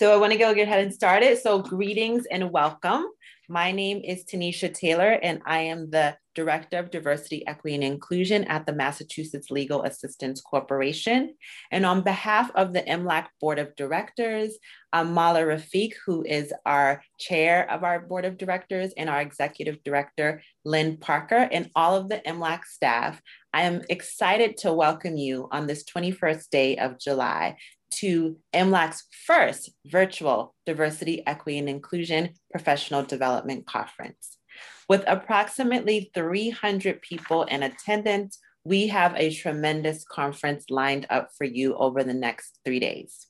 So I want to go ahead and start it. So greetings and welcome. My name is Tanisha Taylor, and I am the Director of Diversity, Equity, and Inclusion at the Massachusetts Legal Assistance Corporation. And on behalf of the MLAC Board of Directors, um, Mala Rafik, who is our chair of our Board of Directors, and our Executive Director, Lynn Parker, and all of the MLAC staff, I am excited to welcome you on this 21st day of July to MLAC's first virtual Diversity, Equity, and Inclusion Professional Development Conference. With approximately 300 people in attendance, we have a tremendous conference lined up for you over the next three days.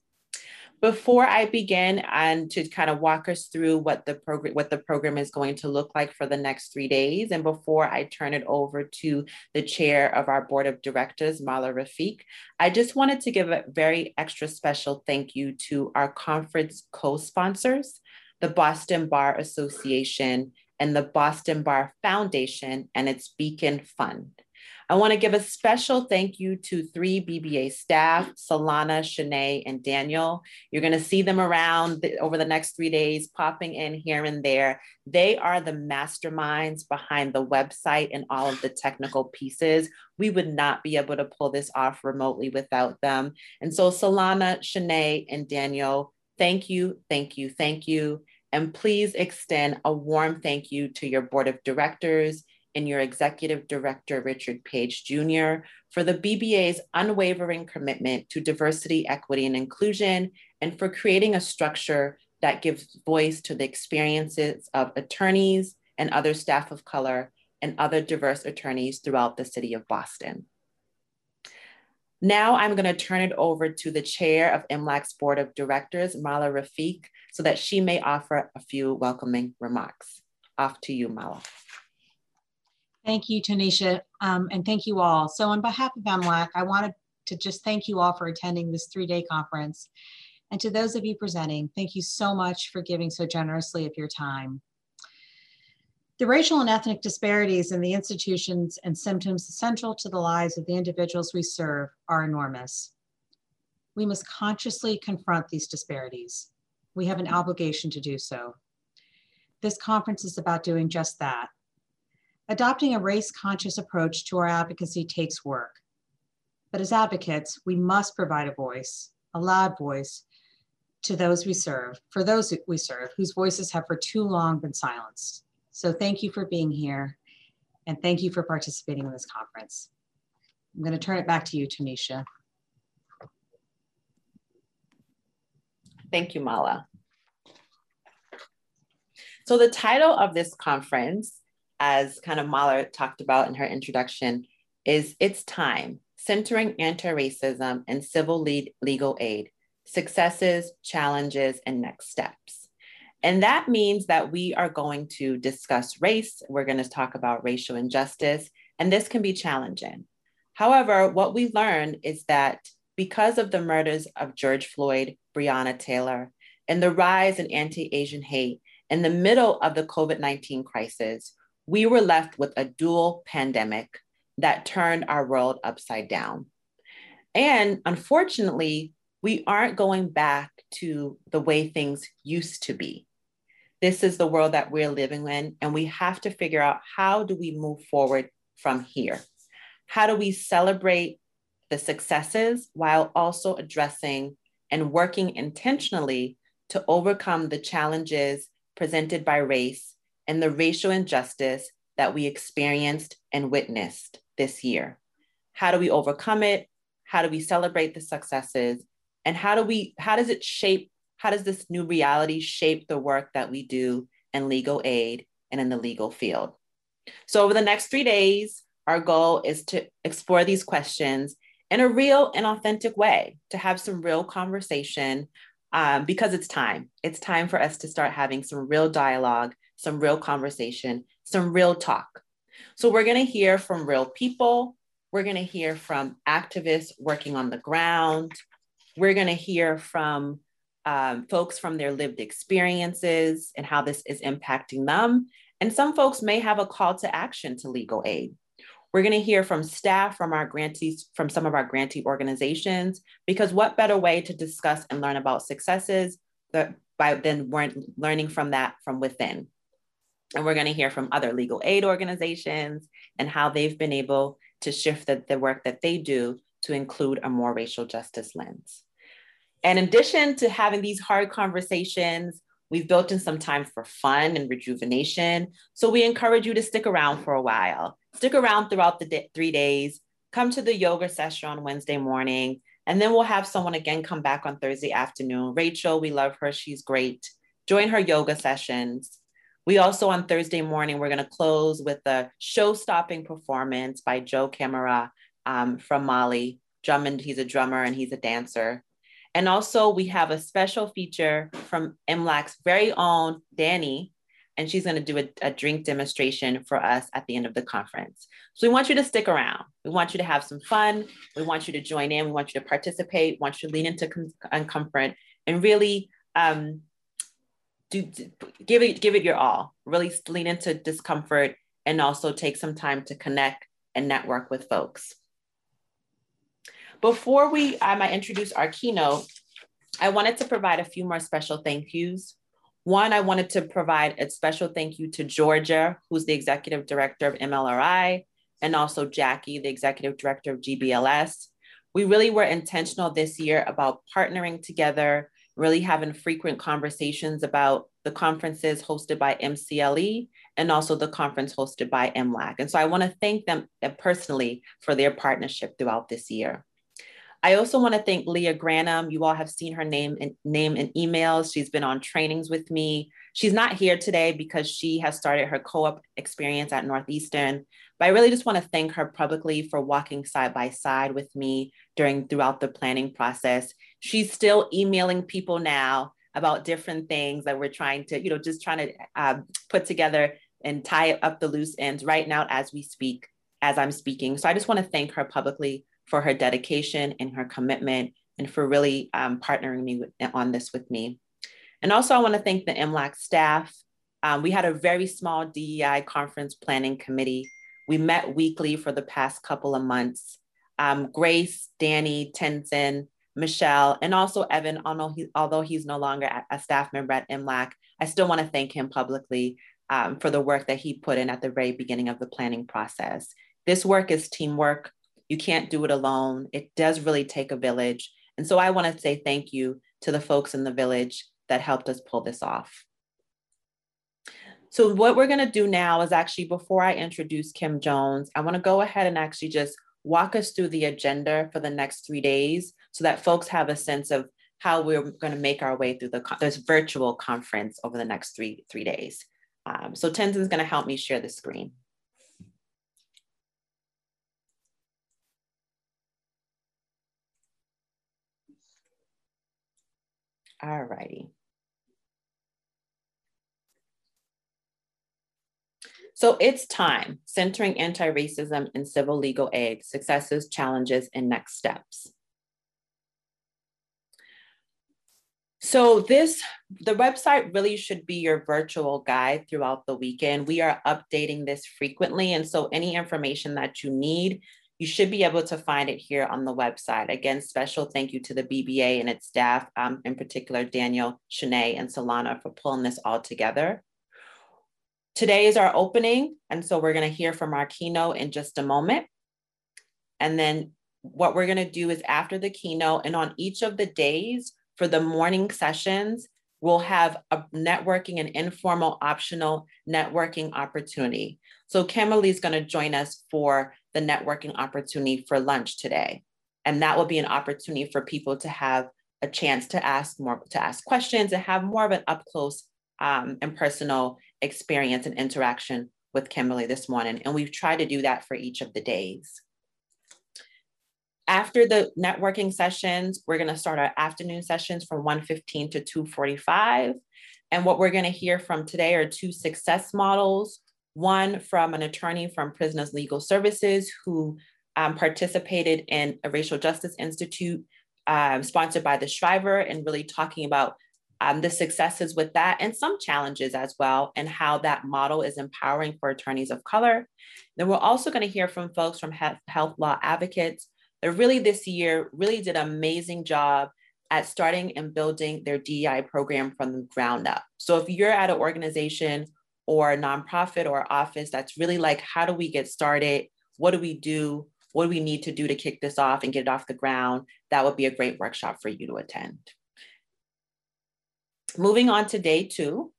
Before I begin and to kind of walk us through what the program what the program is going to look like for the next three days, and before I turn it over to the chair of our board of directors, Mala Rafik, I just wanted to give a very extra special thank you to our conference co-sponsors, the Boston Bar Association and the Boston Bar Foundation and its Beacon Fund. I want to give a special thank you to three BBA staff, Solana, Shanae, and Daniel. You're going to see them around the, over the next three days, popping in here and there. They are the masterminds behind the website and all of the technical pieces. We would not be able to pull this off remotely without them. And so Solana, Shanae, and Daniel, thank you, thank you, thank you. And please extend a warm thank you to your board of directors and your executive director, Richard Page Jr., for the BBA's unwavering commitment to diversity, equity, and inclusion, and for creating a structure that gives voice to the experiences of attorneys and other staff of color and other diverse attorneys throughout the city of Boston. Now I'm going to turn it over to the chair of MLAC's board of directors, Mala Rafik, so that she may offer a few welcoming remarks. Off to you, Mala. Thank you, Tanisha, um, and thank you all. So on behalf of MLAC, I wanted to just thank you all for attending this three-day conference. And to those of you presenting, thank you so much for giving so generously of your time. The racial and ethnic disparities in the institutions and symptoms central to the lives of the individuals we serve are enormous. We must consciously confront these disparities. We have an obligation to do so. This conference is about doing just that Adopting a race conscious approach to our advocacy takes work. But as advocates, we must provide a voice, a loud voice, to those we serve, for those we serve, whose voices have for too long been silenced. So thank you for being here, and thank you for participating in this conference. I'm going to turn it back to you, Tanisha. Thank you, Mala. So the title of this conference as kind of Mala talked about in her introduction, is It's Time, Centering Anti-Racism and Civil lead, Legal Aid, Successes, Challenges, and Next Steps. And that means that we are going to discuss race, we're going to talk about racial injustice, and this can be challenging. However, what we learned is that because of the murders of George Floyd, Breonna Taylor, and the rise in anti Asian hate in the middle of the COVID 19 crisis, we were left with a dual pandemic that turned our world upside down. And unfortunately, we aren't going back to the way things used to be. This is the world that we're living in, and we have to figure out how do we move forward from here? How do we celebrate the successes while also addressing and working intentionally to overcome the challenges presented by race and the racial injustice that we experienced and witnessed this year. How do we overcome it? How do we celebrate the successes? And how do we, how does it shape, how does this new reality shape the work that we do in legal aid and in the legal field? So over the next three days, our goal is to explore these questions in a real and authentic way, to have some real conversation um, because it's time. It's time for us to start having some real dialogue some real conversation, some real talk. So we're going to hear from real people. We're going to hear from activists working on the ground. We're going to hear from um, folks from their lived experiences and how this is impacting them. And some folks may have a call to action to legal aid. We're going to hear from staff from our grantees, from some of our grantee organizations, because what better way to discuss and learn about successes the, by then learning from that from within. And we're going to hear from other legal aid organizations and how they've been able to shift the, the work that they do to include a more racial justice lens. And in addition to having these hard conversations, we've built in some time for fun and rejuvenation. So we encourage you to stick around for a while. Stick around throughout the three days. Come to the yoga session on Wednesday morning. And then we'll have someone again come back on Thursday afternoon. Rachel, we love her. She's great. Join her yoga sessions. We also on Thursday morning, we're going to close with a show stopping performance by Joe Camara um, from Mali. Drummond, he's a drummer and he's a dancer. And also, we have a special feature from MLAC's very own Danny, and she's going to do a, a, drink demonstration for us at the end of the conference. So we want you to stick around. We want you to have some fun. We want you to join in. We want you to participate. We want you to lean into com- and really um, do, do, give it give it your all. Really lean into discomfort and also take some time to connect and network with folks. Before we I introduce our keynote, I wanted to provide a few more special thank yous. One, I wanted to provide a special thank you to Georgia, who's the executive director of MLRI, and also Jackie, the executive director of GBLS. We really were intentional this year about partnering together, really having frequent conversations about the conferences hosted by MCLE and also the conference hosted by MLAC. And so I want to thank them uh, personally for their partnership throughout this year. I also want to thank Leah Granum. You all have seen her name and name in emails. She's been on trainings with me. She's not here today because she has started her co-op experience at Northeastern. But I really just want to thank her publicly for walking side by side with me during throughout the planning process. She's still emailing people now about different things that we're trying to, you know, just trying to uh, put together and tie up the loose ends right now as we speak, as I'm speaking. So I just want to thank her publicly for her dedication and her commitment and for really um, partnering me with, on this with me. And also I wanna thank the MLAC staff. Um, we had a very small DEI conference planning committee. We met weekly for the past couple of months. Um, Grace, Danny, Tenzin, Michelle, and also Evan, although, he, although he's no longer a staff member at MLAC, I still wanna thank him publicly um, for the work that he put in at the very beginning of the planning process. This work is teamwork. You can't do it alone. It does really take a village. And so I want to say thank you to the folks in the village that helped us pull this off. So what we're going to do now is actually before I introduce Kim Jones, I want to go ahead and actually just walk us through the agenda for the next three days so that folks have a sense of how we're going to make our way through the this virtual conference over the next three three days. Um, so Tenzin's going to help me share the screen. All righty. So it's time, centering anti-racism in civil legal aid, successes, challenges, and next steps. So this, the website really should be your virtual guide throughout the weekend. We are updating this frequently. And so any information that you need, you should be able to find it here on the website. Again, special thank you to the BBA and its staff, um, in particular, Daniel, Shanae, and Solana for pulling this all together. Today is our opening, and so we're gonna hear from our keynote in just a moment. And then what we're gonna do is after the keynote and on each of the days for the morning sessions, we'll have a networking and informal optional networking opportunity. So Kimberly is gonna join us for the networking opportunity for lunch today. And that will be an opportunity for people to have a chance to ask more, to ask questions and have more of an up close um, and personal experience and interaction with Kimberly this morning. And we've tried to do that for each of the days. After the networking sessions, we're gonna start our afternoon sessions from 1.15 to 2.45. And what we're gonna hear from today are two success models one from an attorney from Prisoners Legal Services who um, participated in a Racial Justice Institute um, sponsored by the Shriver and really talking about um, the successes with that and some challenges as well, and how that model is empowering for attorneys of color. Then we're also going to hear from folks from health law advocates that really this year really did an amazing job at starting and building their DEI program from the ground up. So if you're at an organization or a nonprofit or office that's really like, how do we get started? What do we do? What do we need to do to kick this off and get it off the ground? That would be a great workshop for you to attend. Moving on to day two.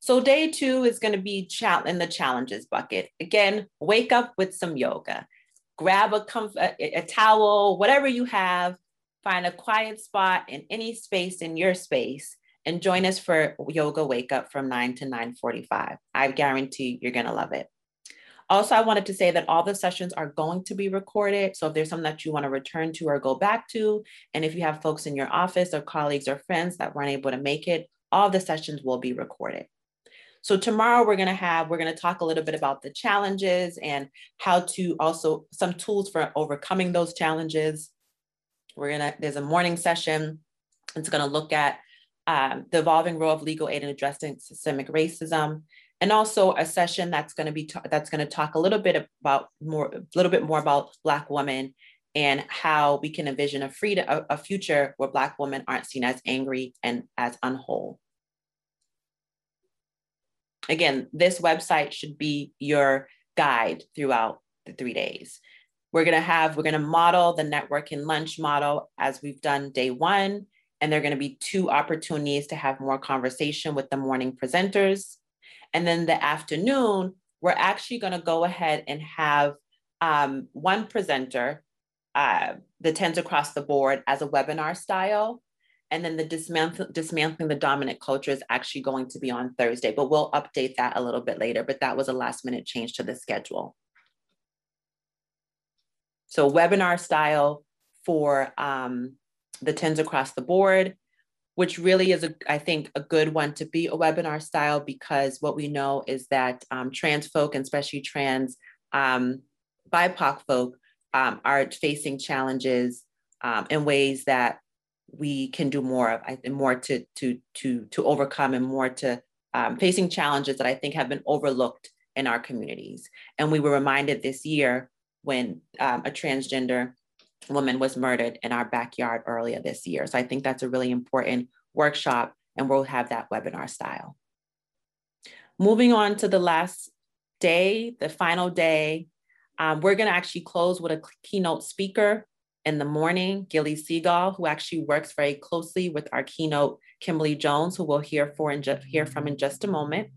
So day two is going to be in the challenges bucket. Again, wake up with some yoga. Grab a, a, a towel, whatever you have, find a quiet spot in any space in your space and join us for yoga wake up from 9 to 9:45. I guarantee you're going to love it. Also, I wanted to say that all the sessions are going to be recorded. So if there's something that you want to return to or go back to, and if you have folks in your office or colleagues or friends that weren't able to make it, all the sessions will be recorded. So tomorrow we're going to have, we're going to talk a little bit about the challenges and how to also some tools for overcoming those challenges. We're going to, there's a morning session. It's going to look at um, the evolving role of legal aid in addressing systemic racism and also a session that's going to be that's going to talk a little bit about more a little bit more about black women and how we can envision a freedom a, a future where black women aren't seen as angry and as unwhole. Again this website should be your guide throughout the three days. We're going to have we're going to model the networking lunch model as we've done day one and there are going to be two opportunities to have more conversation with the morning presenters and then the afternoon, we're actually going to go ahead and have um, one presenter, uh, the TENS across the board as a webinar style. And then the dismantling, dismantling the dominant culture is actually going to be on Thursday, but we'll update that a little bit later. But that was a last minute change to the schedule. So webinar style for um, the TENS across the board which really is, a, I think, a good one to be a webinar style because what we know is that um, trans folk, and especially trans um, BIPOC folk, um, are facing challenges um, in ways that we can do more of, I, and more to to to to overcome, and more to um, facing challenges that I think have been overlooked in our communities. And we were reminded this year when um, a transgender woman was murdered in our backyard earlier this year. So I think that's a really important workshop and we'll have that webinar style. Moving on to the last day, the final day, um, we're gonna actually close with a keynote speaker in the morning, Gilly Segal, who actually works very closely with our keynote, Kimberly Jones, who we'll hear, for in hear from in just a moment.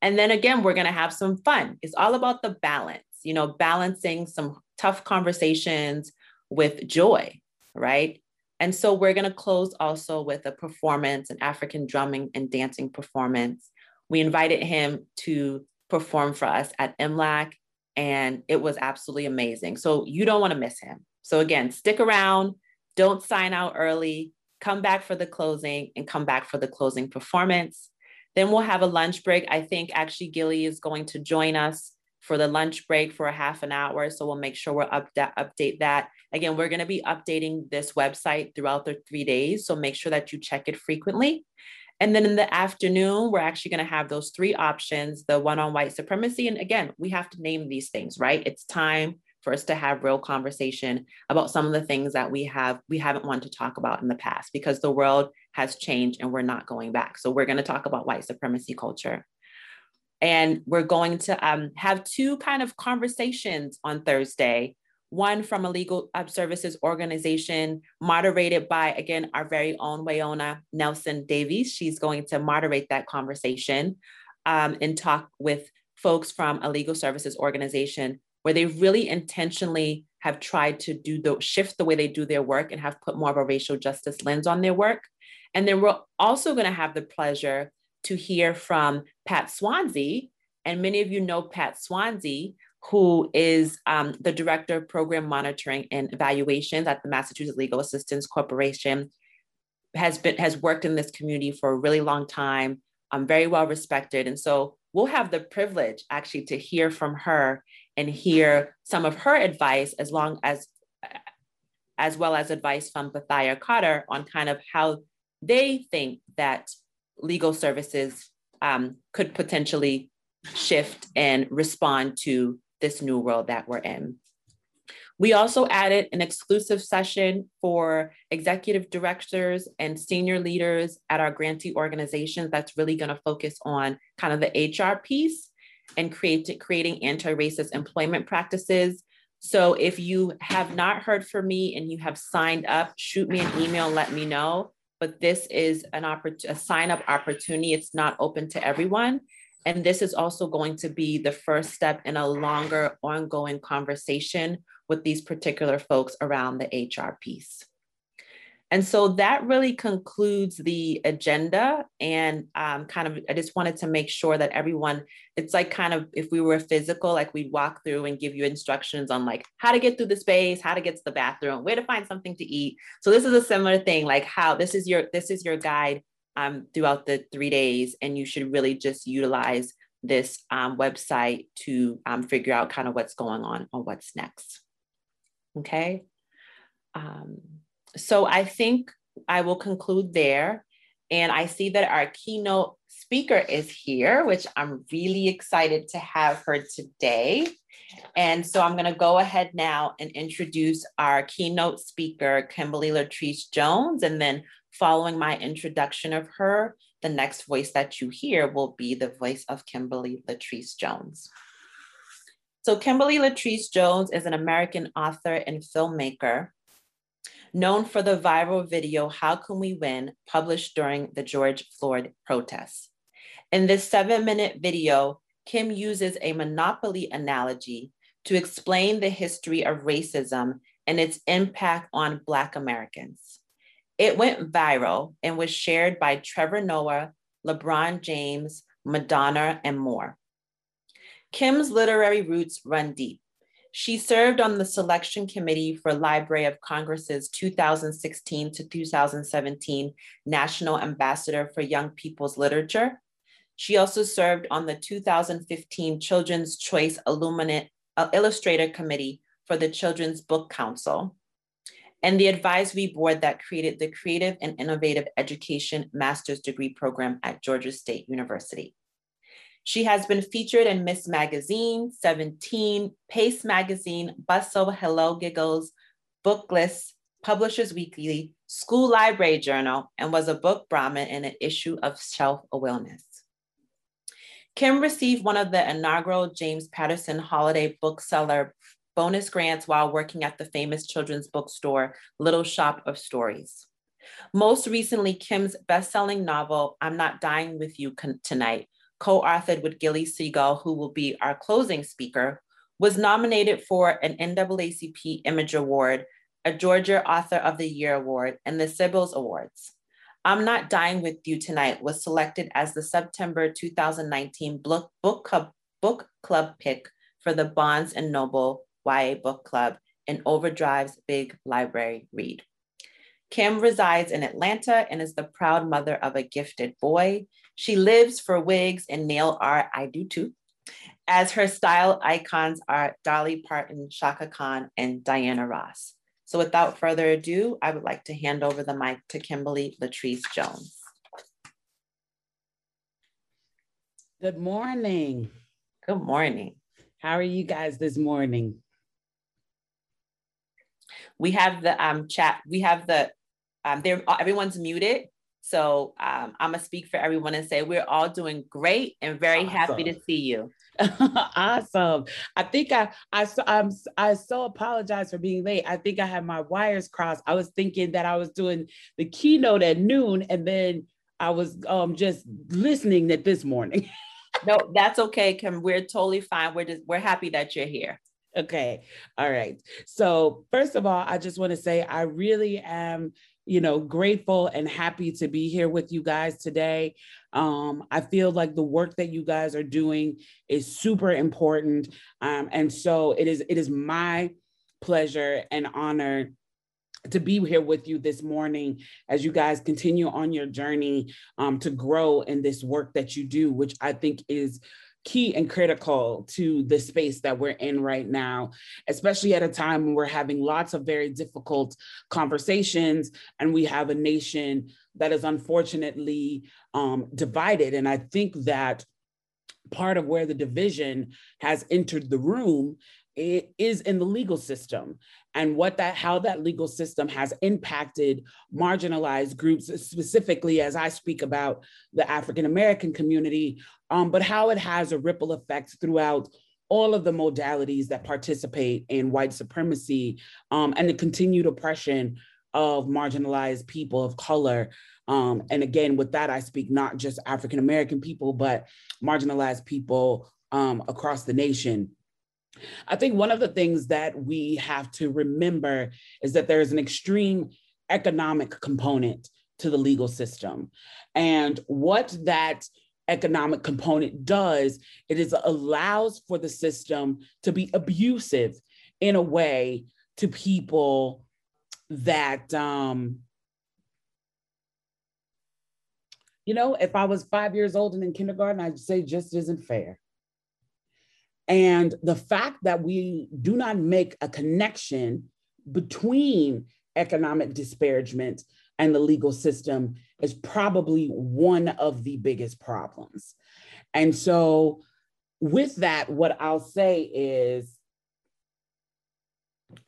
And then again, we're gonna have some fun. It's all about the balance, you know, balancing some tough conversations with joy, right? And so we're going to close also with a performance, an African drumming and dancing performance. We invited him to perform for us at MLAC, and it was absolutely amazing. So you don't want to miss him. So again, stick around, don't sign out early, come back for the closing, and come back for the closing performance. Then we'll have a lunch break. I think actually Gilly is going to join us for the lunch break for a half an hour. So we'll make sure we'll up update that. Again, we're going to be updating this website throughout the three days. So make sure that you check it frequently. And then in the afternoon, we're actually going to have those three options the one on white supremacy. And again, we have to name these things, right? It's time for us to have real conversation about some of the things that we have we haven't wanted to talk about in the past because the world has changed and we're not going back so we're going to talk about white supremacy culture and we're going to um, have two kind of conversations on Thursday. One from a legal uh, services organization moderated by, again, our very own Wayona Nelson Davies. She's going to moderate that conversation um, and talk with folks from a legal services organization where they really intentionally have tried to do the shift the way they do their work and have put more of a racial justice lens on their work. And then we're also going to have the pleasure to hear from Pat Swansea. And many of you know Pat Swansea, who is um, the Director of Program Monitoring and Evaluations at the Massachusetts Legal Assistance Corporation, has been has worked in this community for a really long time, um, very well respected. And so we'll have the privilege actually to hear from her and hear some of her advice as long as as well as advice from Bethia Carter on kind of how they think that legal services um, could potentially shift and respond to this new world that we're in. We also added an exclusive session for executive directors and senior leaders at our grantee organizations that's really going to focus on kind of the HR piece and create, creating anti-racist employment practices. So if you have not heard from me and you have signed up, shoot me an email, let me know. But this is an oppor- a sign up opportunity. It's not open to everyone. And this is also going to be the first step in a longer ongoing conversation with these particular folks around the HR piece. And so that really concludes the agenda. And um, kind of, I just wanted to make sure that everyone, it's like kind of if we were physical, like we'd walk through and give you instructions on like how to get through the space, how to get to the bathroom, where to find something to eat. So this is a similar thing, like how this is your this is your guide um, throughout the three days, and you should really just utilize this um, website to um, figure out kind of what's going on or what's next. Okay. Um, so I think I will conclude there. And I see that our keynote speaker is here, which I'm really excited to have her today. And so I'm going to go ahead now and introduce our keynote speaker, Kimberly Latrice Jones. And then following my introduction of her, the next voice that you hear will be the voice of Kimberly Latrice Jones. So Kimberly Latrice Jones is an American author and filmmaker known for the viral video, How Can We Win, published during the George Floyd protests. In this seven minute video, Kim uses a monopoly analogy to explain the history of racism and its impact on Black Americans. It went viral and was shared by Trevor Noah, LeBron James, Madonna, and more. Kim's literary roots run deep. She served on the selection committee for Library of Congress's 2016 to 2017 National Ambassador for Young People's Literature. She also served on the 2015 Children's Choice Illuminate, uh, Illustrator Committee for the Children's Book Council and the advisory board that created the Creative and Innovative Education Master's Degree Program at Georgia State University. She has been featured in Miss Magazine, 17, Pace Magazine, Bustle, Hello Giggles, Booklist, Publishers Weekly, School Library Journal, and was a book Brahmin in an issue of Shelf Awareness. Kim received one of the inaugural James Patterson Holiday Bookseller bonus grants while working at the famous children's bookstore, Little Shop of Stories. Most recently, Kim's best-selling novel, I'm Not Dying With You Tonight, co-authored with Gilly Segal, who will be our closing speaker, was nominated for an NAACP Image Award, a Georgia Author of the Year Award, and the Cybils Awards. I'm Not Dying With You Tonight was selected as the September 2019 book, book, club, book club pick for the Barnes and Noble YA Book Club and Overdrive's Big Library Read. Kim resides in Atlanta and is the proud mother of a gifted boy. She lives for wigs and nail art. I do too. As her style icons are Dolly Parton, Chaka Khan, and Diana Ross. So without further ado, I would like to hand over the mic to Kimberly Latrice Jones. Good morning. Good morning. How are you guys this morning? We have the um, chat, we have the, um, there, everyone's muted. So um, I'm gonna speak for everyone and say we're all doing great and very awesome. happy to see you. awesome. I think I I I'm I so apologize for being late. I think I had my wires crossed. I was thinking that I was doing the keynote at noon, and then I was um just listening that this morning. no, that's okay, Kim. We're totally fine. We're just we're happy that you're here. Okay. All right. So first of all, I just want to say I really am you know, grateful and happy to be here with you guys today. Um, I feel like the work that you guys are doing is super important. Um, and so it is, it is my pleasure and honor to be here with you this morning as you guys continue on your journey um, to grow in this work that you do, which I think is key and critical to the space that we're in right now, especially at a time when we're having lots of very difficult conversations and we have a nation that is unfortunately um, divided. And I think that part of where the division has entered the room is in the legal system and what that how that legal system has impacted marginalized groups specifically as i speak about the african american community um, but how it has a ripple effect throughout all of the modalities that participate in white supremacy um, and the continued oppression of marginalized people of color. Um, and again with that i speak not just african american people but marginalized people um, across the nation I think one of the things that we have to remember is that there is an extreme economic component to the legal system. And what that economic component does, it is allows for the system to be abusive in a way to people that um, you know, if I was five years old and in kindergarten, I'd say just isn't fair. And the fact that we do not make a connection between economic disparagement and the legal system is probably one of the biggest problems. And so, with that, what I'll say is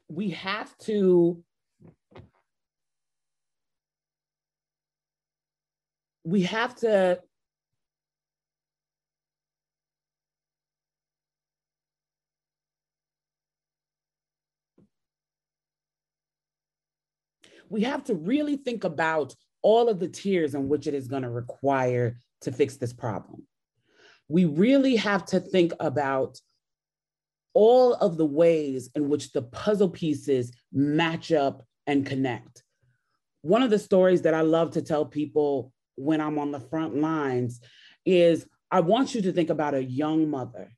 we have to we have to we have to really think about all of the tiers in which it is going to require to fix this problem. We really have to think about all of the ways in which the puzzle pieces match up and connect. One of the stories that I love to tell people when I'm on the front lines is I want you to think about a young mother,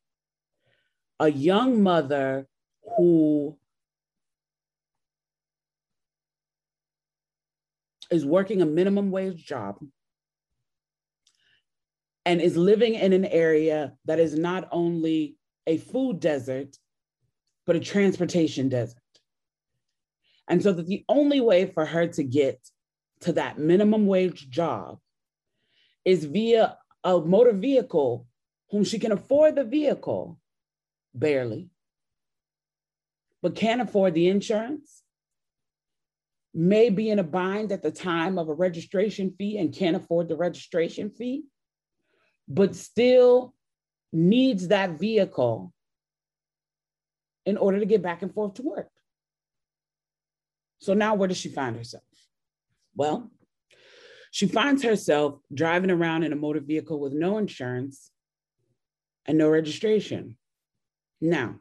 a young mother who is working a minimum wage job and is living in an area that is not only a food desert, but a transportation desert. And so that the only way for her to get to that minimum wage job is via a motor vehicle whom she can afford the vehicle barely, but can't afford the insurance, may be in a bind at the time of a registration fee and can't afford the registration fee, but still needs that vehicle in order to get back and forth to work. So now where does she find herself? Well, she finds herself driving around in a motor vehicle with no insurance and no registration. Now,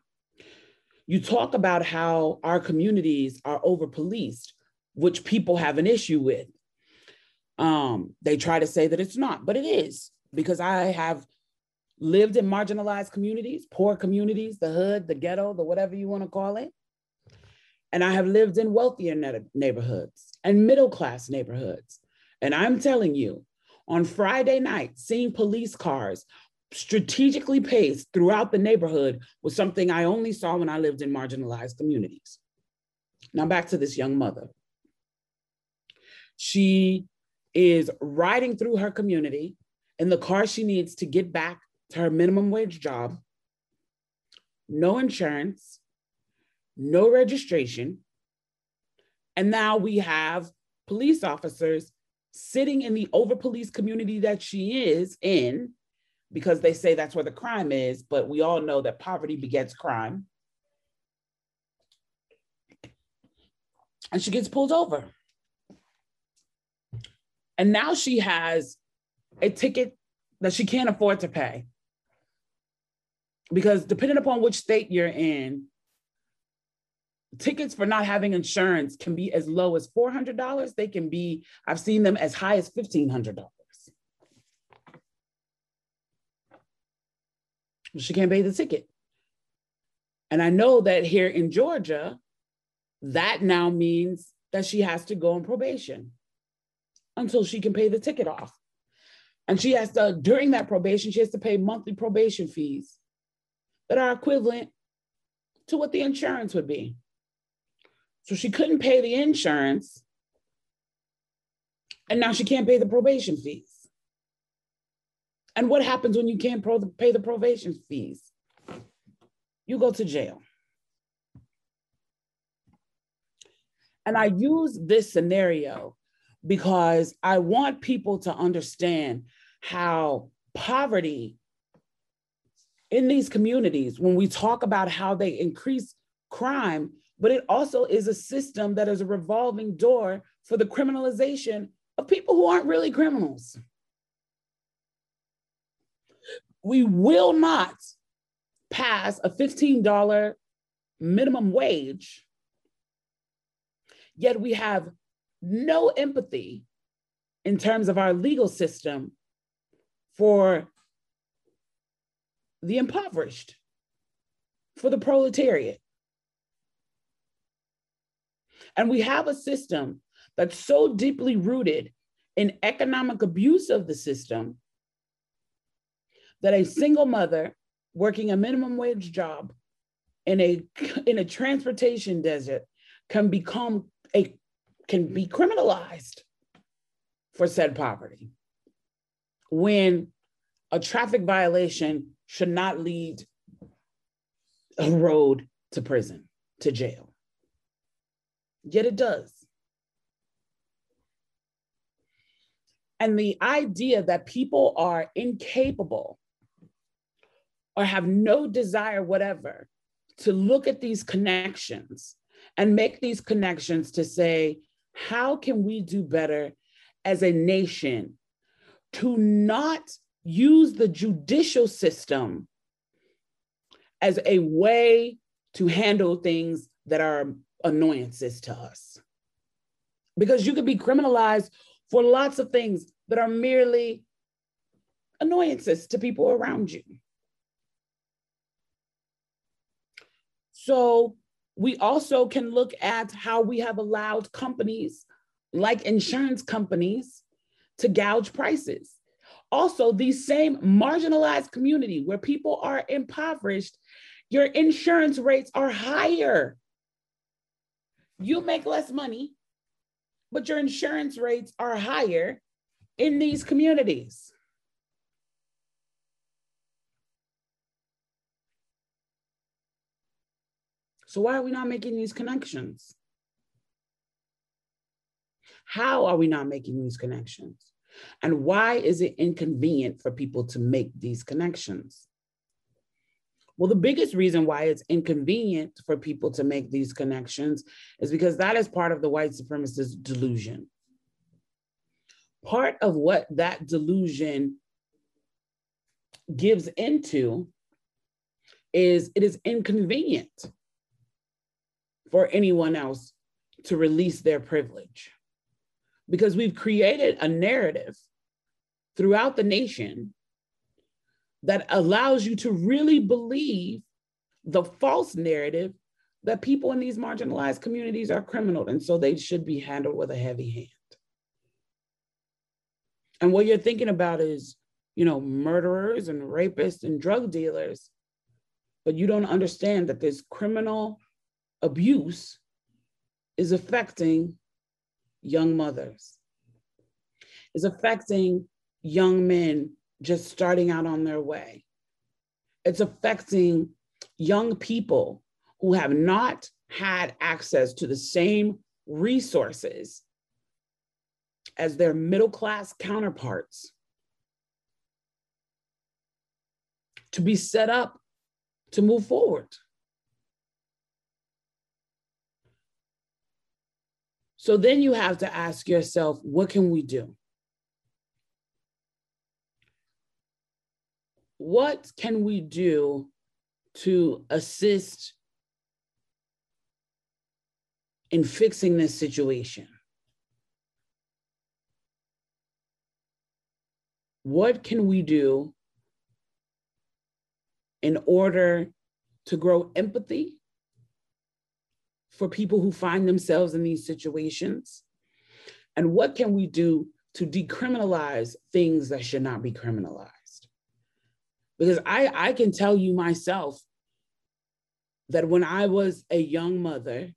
you talk about how our communities are over policed which people have an issue with. Um, they try to say that it's not, but it is because I have lived in marginalized communities, poor communities, the hood, the ghetto, the whatever you want to call it. And I have lived in wealthier neighborhoods and middle class neighborhoods. And I'm telling you, on Friday night, seeing police cars strategically paced throughout the neighborhood was something I only saw when I lived in marginalized communities. Now, back to this young mother. She is riding through her community in the car she needs to get back to her minimum wage job. No insurance, no registration. And now we have police officers sitting in the over police community that she is in because they say that's where the crime is, but we all know that poverty begets crime. And she gets pulled over. And now she has a ticket that she can't afford to pay. Because depending upon which state you're in, tickets for not having insurance can be as low as $400. They can be, I've seen them as high as $1,500. She can't pay the ticket. And I know that here in Georgia, that now means that she has to go on probation until she can pay the ticket off. And she has to, during that probation, she has to pay monthly probation fees that are equivalent to what the insurance would be. So she couldn't pay the insurance. And now she can't pay the probation fees. And what happens when you can't pro- pay the probation fees? You go to jail. And I use this scenario because I want people to understand how poverty in these communities, when we talk about how they increase crime, but it also is a system that is a revolving door for the criminalization of people who aren't really criminals. We will not pass a $15 minimum wage, yet we have no empathy in terms of our legal system for the impoverished, for the proletariat. And we have a system that's so deeply rooted in economic abuse of the system that a single mother working a minimum wage job in a in a transportation desert can become a can be criminalized for said poverty when a traffic violation should not lead a road to prison to jail. Yet it does. And the idea that people are incapable or have no desire whatever to look at these connections and make these connections to say, how can we do better as a nation to not use the judicial system as a way to handle things that are annoyances to us? Because you could be criminalized for lots of things that are merely annoyances to people around you. So we also can look at how we have allowed companies like insurance companies to gouge prices. Also, these same marginalized community where people are impoverished, your insurance rates are higher. You make less money, but your insurance rates are higher in these communities. So why are we not making these connections? How are we not making these connections? And why is it inconvenient for people to make these connections? Well, the biggest reason why it's inconvenient for people to make these connections is because that is part of the white supremacist delusion. Part of what that delusion gives into is it is inconvenient for anyone else to release their privilege. Because we've created a narrative throughout the nation that allows you to really believe the false narrative that people in these marginalized communities are criminal and so they should be handled with a heavy hand. And what you're thinking about is, you know, murderers and rapists and drug dealers, but you don't understand that this criminal abuse is affecting young mothers, is affecting young men just starting out on their way. It's affecting young people who have not had access to the same resources as their middle class counterparts to be set up to move forward. So then you have to ask yourself, what can we do? What can we do to assist in fixing this situation? What can we do in order to grow empathy for people who find themselves in these situations? And what can we do to decriminalize things that should not be criminalized? Because I, I can tell you myself that when I was a young mother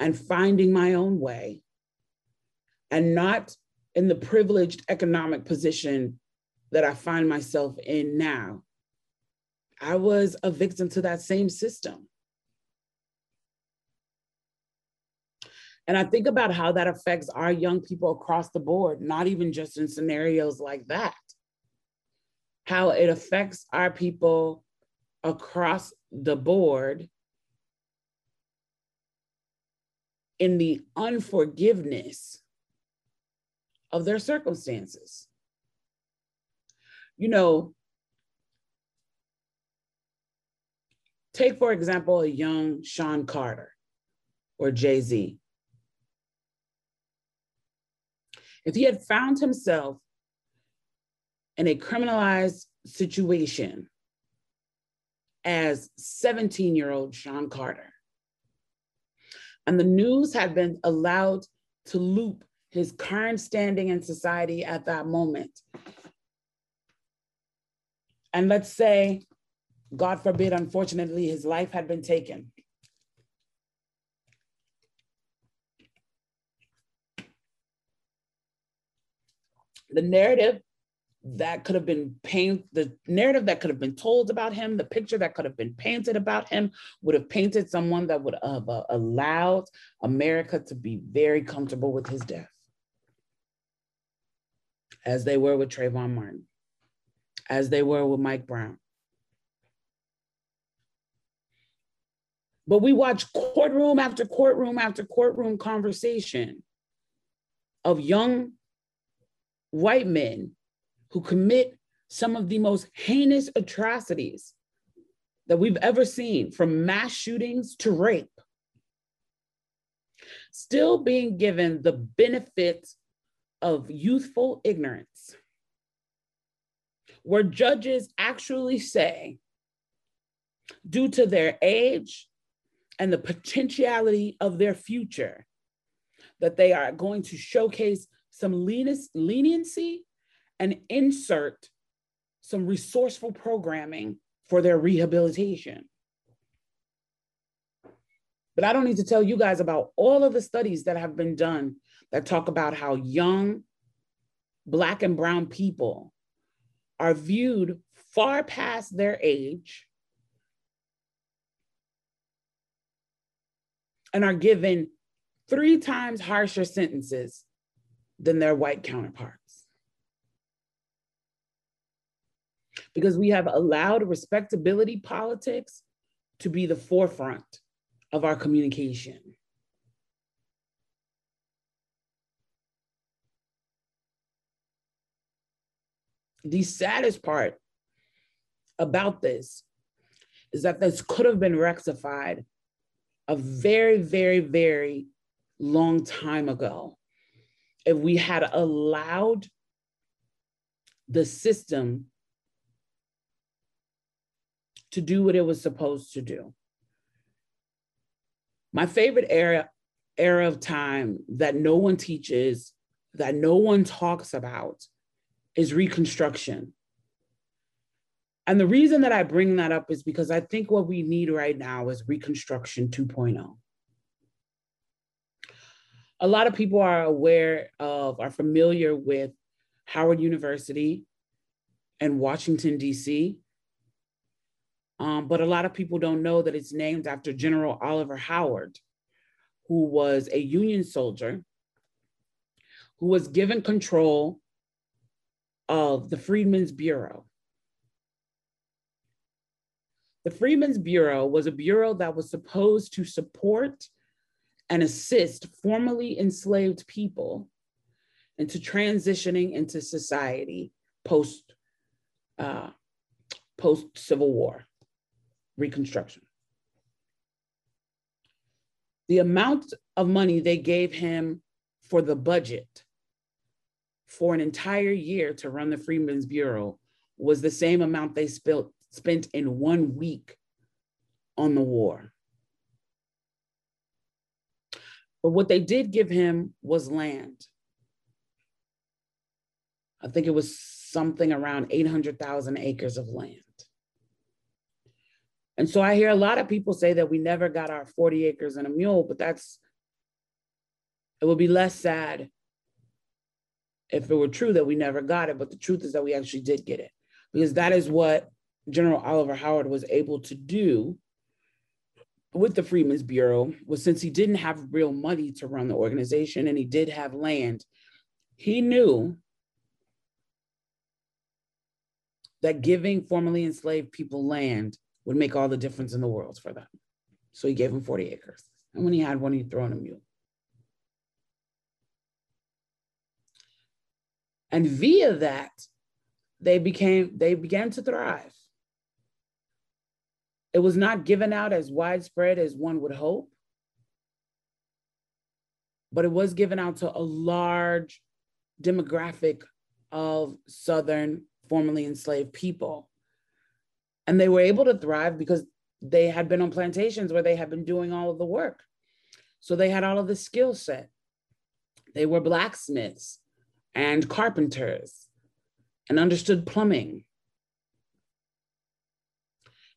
and finding my own way and not in the privileged economic position that I find myself in now, I was a victim to that same system. And I think about how that affects our young people across the board, not even just in scenarios like that. How it affects our people across the board in the unforgiveness of their circumstances. You know, take for example a young Shawn Carter or Jay Z. If he had found himself in a criminalized situation as 17 year old Shawn Carter, and the news had been allowed to loop his current standing in society at that moment. And let's say, God forbid, unfortunately, his life had been taken. The narrative that could have been painted, the narrative that could have been told about him, the picture that could have been painted about him would have painted someone that would have uh, allowed America to be very comfortable with his death, as they were with Trayvon Martin, as they were with Mike Brown. But we watch courtroom after courtroom after courtroom conversation of young white men who commit some of the most heinous atrocities that we've ever seen, from mass shootings to rape, still being given the benefit of youthful ignorance, where judges actually say, due to their age and the potentiality of their future, that they are going to showcase some leniency and insert some resourceful programming for their rehabilitation. But I don't need to tell you guys about all of the studies that have been done that talk about how young Black and Brown people are viewed far past their age and are given three times harsher sentences than their white counterparts. because we have allowed respectability politics to be the forefront of our communication. The saddest part about this is that this could have been rectified a very, very, very long time ago if we had allowed the system to do what it was supposed to do. My favorite era, era of time that no one teaches, that no one talks about, is Reconstruction. And the reason that I bring that up is because I think what we need right now is Reconstruction 2.0. A lot of people are aware of, are familiar with Howard University and Washington, D.C. Um, but a lot of people don't know that it's named after General Oliver Howard, who was a Union soldier who was given control of the Freedmen's Bureau. The Freedmen's Bureau was a bureau that was supposed to support and assist formerly enslaved people into transitioning into society post uh, post Civil War. Reconstruction. The amount of money they gave him for the budget for an entire year to run the Freedmen's Bureau was the same amount they spent, spent in one week on the war. But what they did give him was land. I think it was something around 800,000 acres of land. And so I hear a lot of people say that we never got our 40 acres and a mule, but that's, it would be less sad if it were true that we never got it. But the truth is that we actually did get it because that is what General Oliver Howard was able to do with the Freedmen's Bureau was since he didn't have real money to run the organization and he did have land, he knew that giving formerly enslaved people land would make all the difference in the world for them. So he gave them 40 acres. And when he had one, he'd throw in a mule. And via that, they became, they began to thrive. It was not given out as widespread as one would hope, but it was given out to a large demographic of Southern formerly enslaved people. And they were able to thrive because they had been on plantations where they had been doing all of the work. So they had all of the skill set. They were blacksmiths and carpenters and understood plumbing.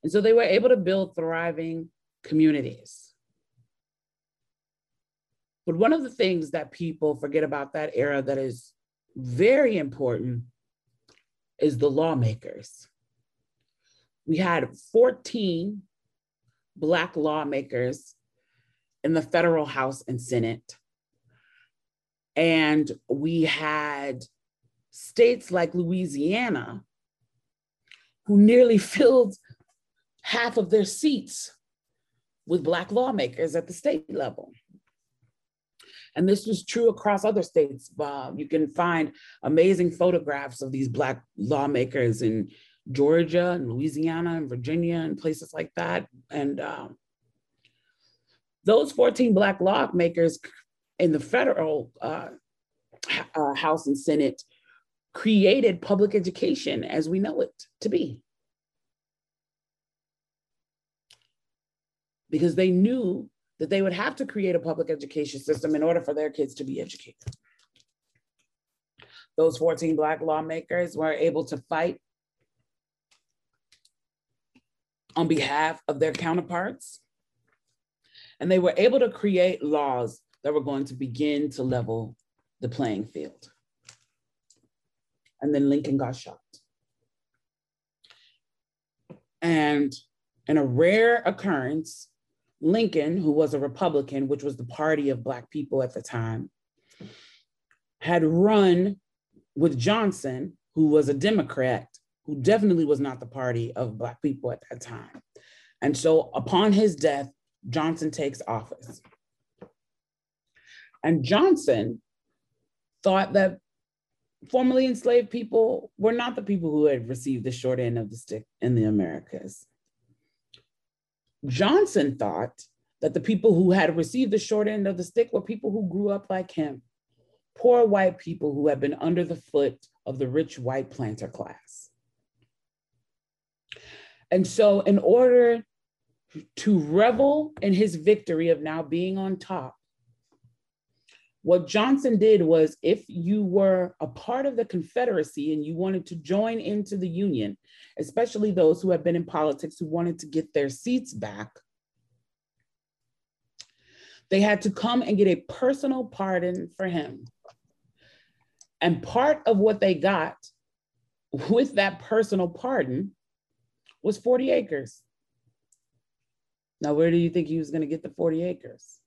And so they were able to build thriving communities. But one of the things that people forget about that era that is very important is the lawmakers. We had 14 Black lawmakers in the federal House and Senate. And we had states like Louisiana who nearly filled half of their seats with Black lawmakers at the state level. And this was true across other states. Uh, you can find amazing photographs of these Black lawmakers in Georgia and Louisiana and Virginia and places like that. And um, those 14 Black lawmakers in the federal uh, uh, House and Senate created public education as we know it to be. Because they knew that they would have to create a public education system in order for their kids to be educated. Those 14 Black lawmakers were able to fight on behalf of their counterparts. And they were able to create laws that were going to begin to level the playing field. And then Lincoln got shot. And in a rare occurrence, Lincoln, who was a Republican, which was the party of Black people at the time, had run with Johnson, who was a Democrat, who definitely was not the party of Black people at that time. And so upon his death, Johnson takes office. And Johnson thought that formerly enslaved people were not the people who had received the short end of the stick in the Americas. Johnson thought that the people who had received the short end of the stick were people who grew up like him, poor white people who had been under the foot of the rich white planter class. And so, in order to revel in his victory of now being on top, what Johnson did was if you were a part of the Confederacy and you wanted to join into the Union, especially those who have been in politics who wanted to get their seats back, they had to come and get a personal pardon for him. And part of what they got with that personal pardon was 40 acres. Now, where do you think he was going to get the 40 acres?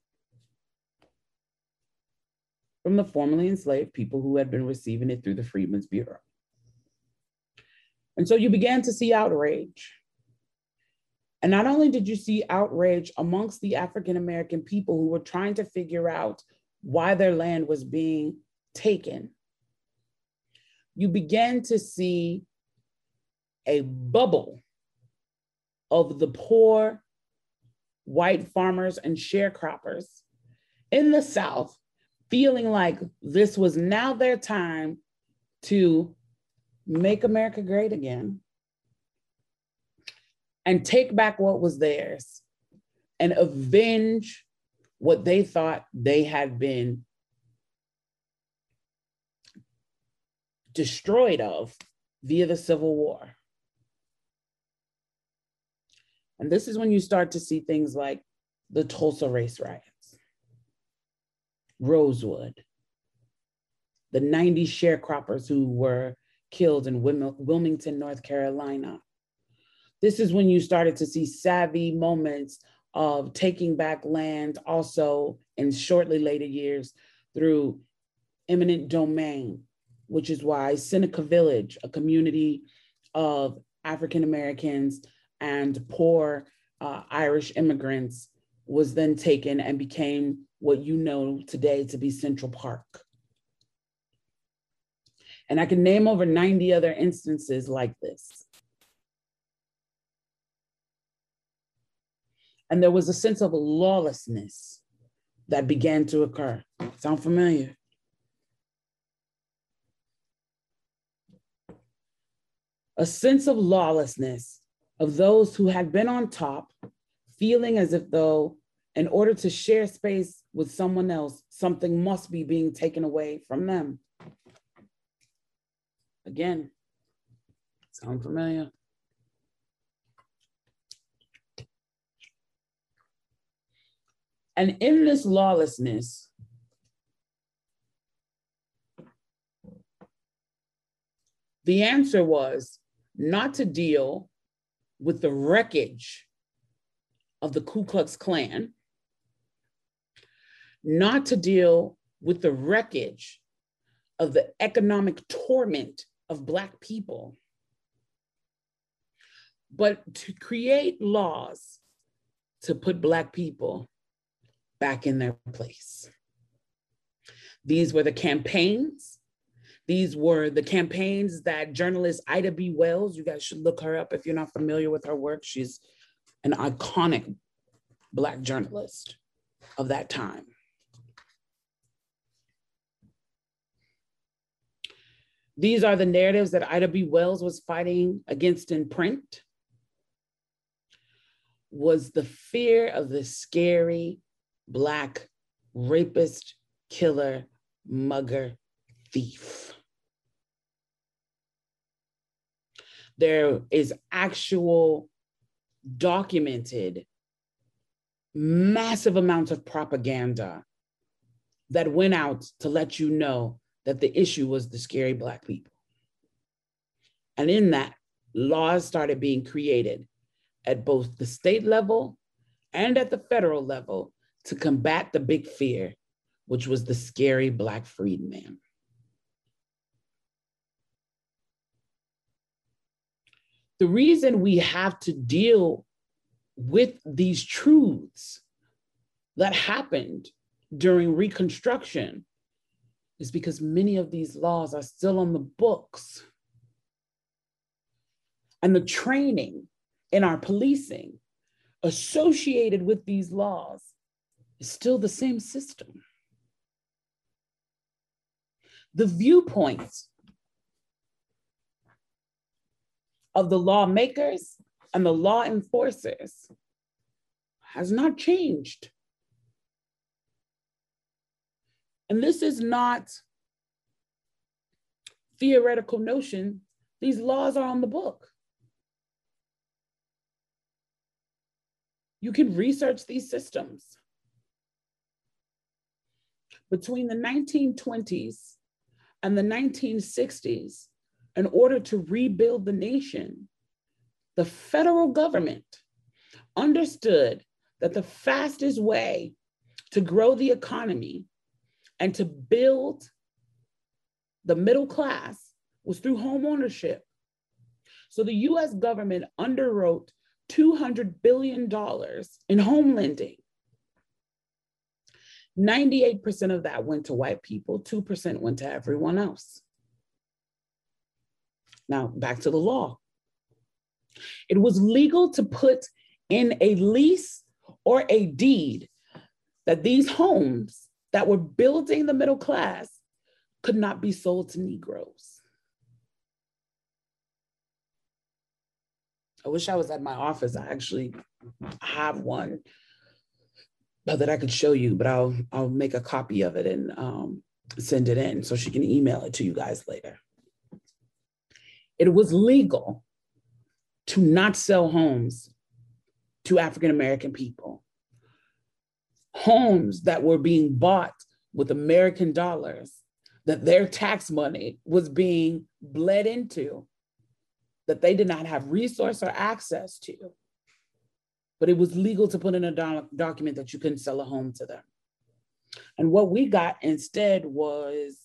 From the formerly enslaved people who had been receiving it through the Freedmen's Bureau. And so you began to see outrage. And not only did you see outrage amongst the African American people who were trying to figure out why their land was being taken, you began to see a bubble of the poor white farmers and sharecroppers in the South feeling like this was now their time to make America great again and take back what was theirs and avenge what they thought they had been destroyed of via the Civil War. And this is when you start to see things like the Tulsa race riot Rosewood, the 90 sharecroppers who were killed in Wilmington, North Carolina. This is when you started to see savvy moments of taking back land also in shortly later years through eminent domain, which is why Seneca Village, a community of African Americans and poor uh, Irish immigrants, was then taken and became what you know today to be Central Park. And I can name over 90 other instances like this. And there was a sense of lawlessness that began to occur. Sound familiar? A sense of lawlessness of those who had been on top, feeling as if though in order to share space with someone else, something must be being taken away from them. Again, sound familiar? And in this lawlessness, the answer was not to deal with the wreckage of the Ku Klux Klan, not to deal with the wreckage of the economic torment of Black people, but to create laws to put Black people back in their place. These were the campaigns. These were the campaigns that journalist Ida B. Wells, you guys should look her up if you're not familiar with her work. She's an iconic Black journalist of that time. These are the narratives that Ida B. Wells was fighting against in print. Was the fear of the scary Black rapist, killer, mugger, thief. There is actual documented massive amounts of propaganda that went out to let you know that the issue was the scary Black people. And in that, laws started being created at both the state level and at the federal level to combat the big fear, which was the scary Black freedman. The reason we have to deal with these truths that happened during Reconstruction is because many of these laws are still on the books. And the training in our policing associated with these laws is still the same system. The viewpoints of the lawmakers and the law enforcers has not changed. And this is not theoretical notion. These laws are on the book. You can research these systems. Between the 1920s and the 1960s, in order to rebuild the nation, the federal government understood that the fastest way to grow the economy and to build the middle class was through home ownership. So the US government underwrote $200 billion in home lending. 98% of that went to white people, 2% went to everyone else. Now, back to the law. It was legal to put in a lease or a deed that these homes that were building the middle class could not be sold to Negroes. I wish I was at my office. I actually have one that I could show you, but I'll I'll make a copy of it and um, send it in so she can email it to you guys later. It was legal to not sell homes to African American people homes that were being bought with American dollars, that their tax money was being bled into, that they did not have resource or access to. but it was legal to put in a do- document that you couldn't sell a home to them. And what we got instead was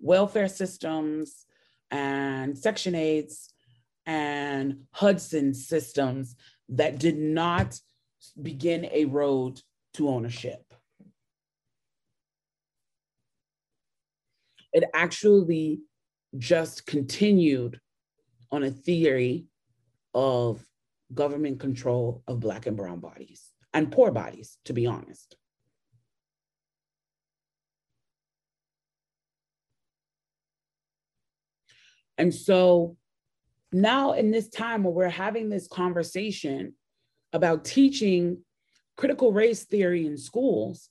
welfare systems and Section 8s and Hudson systems that did not begin a road to ownership. It actually just continued on a theory of government control of Black and Brown bodies and poor bodies, to be honest. And so now, in this time where we're having this conversation about teaching critical race theory in schools,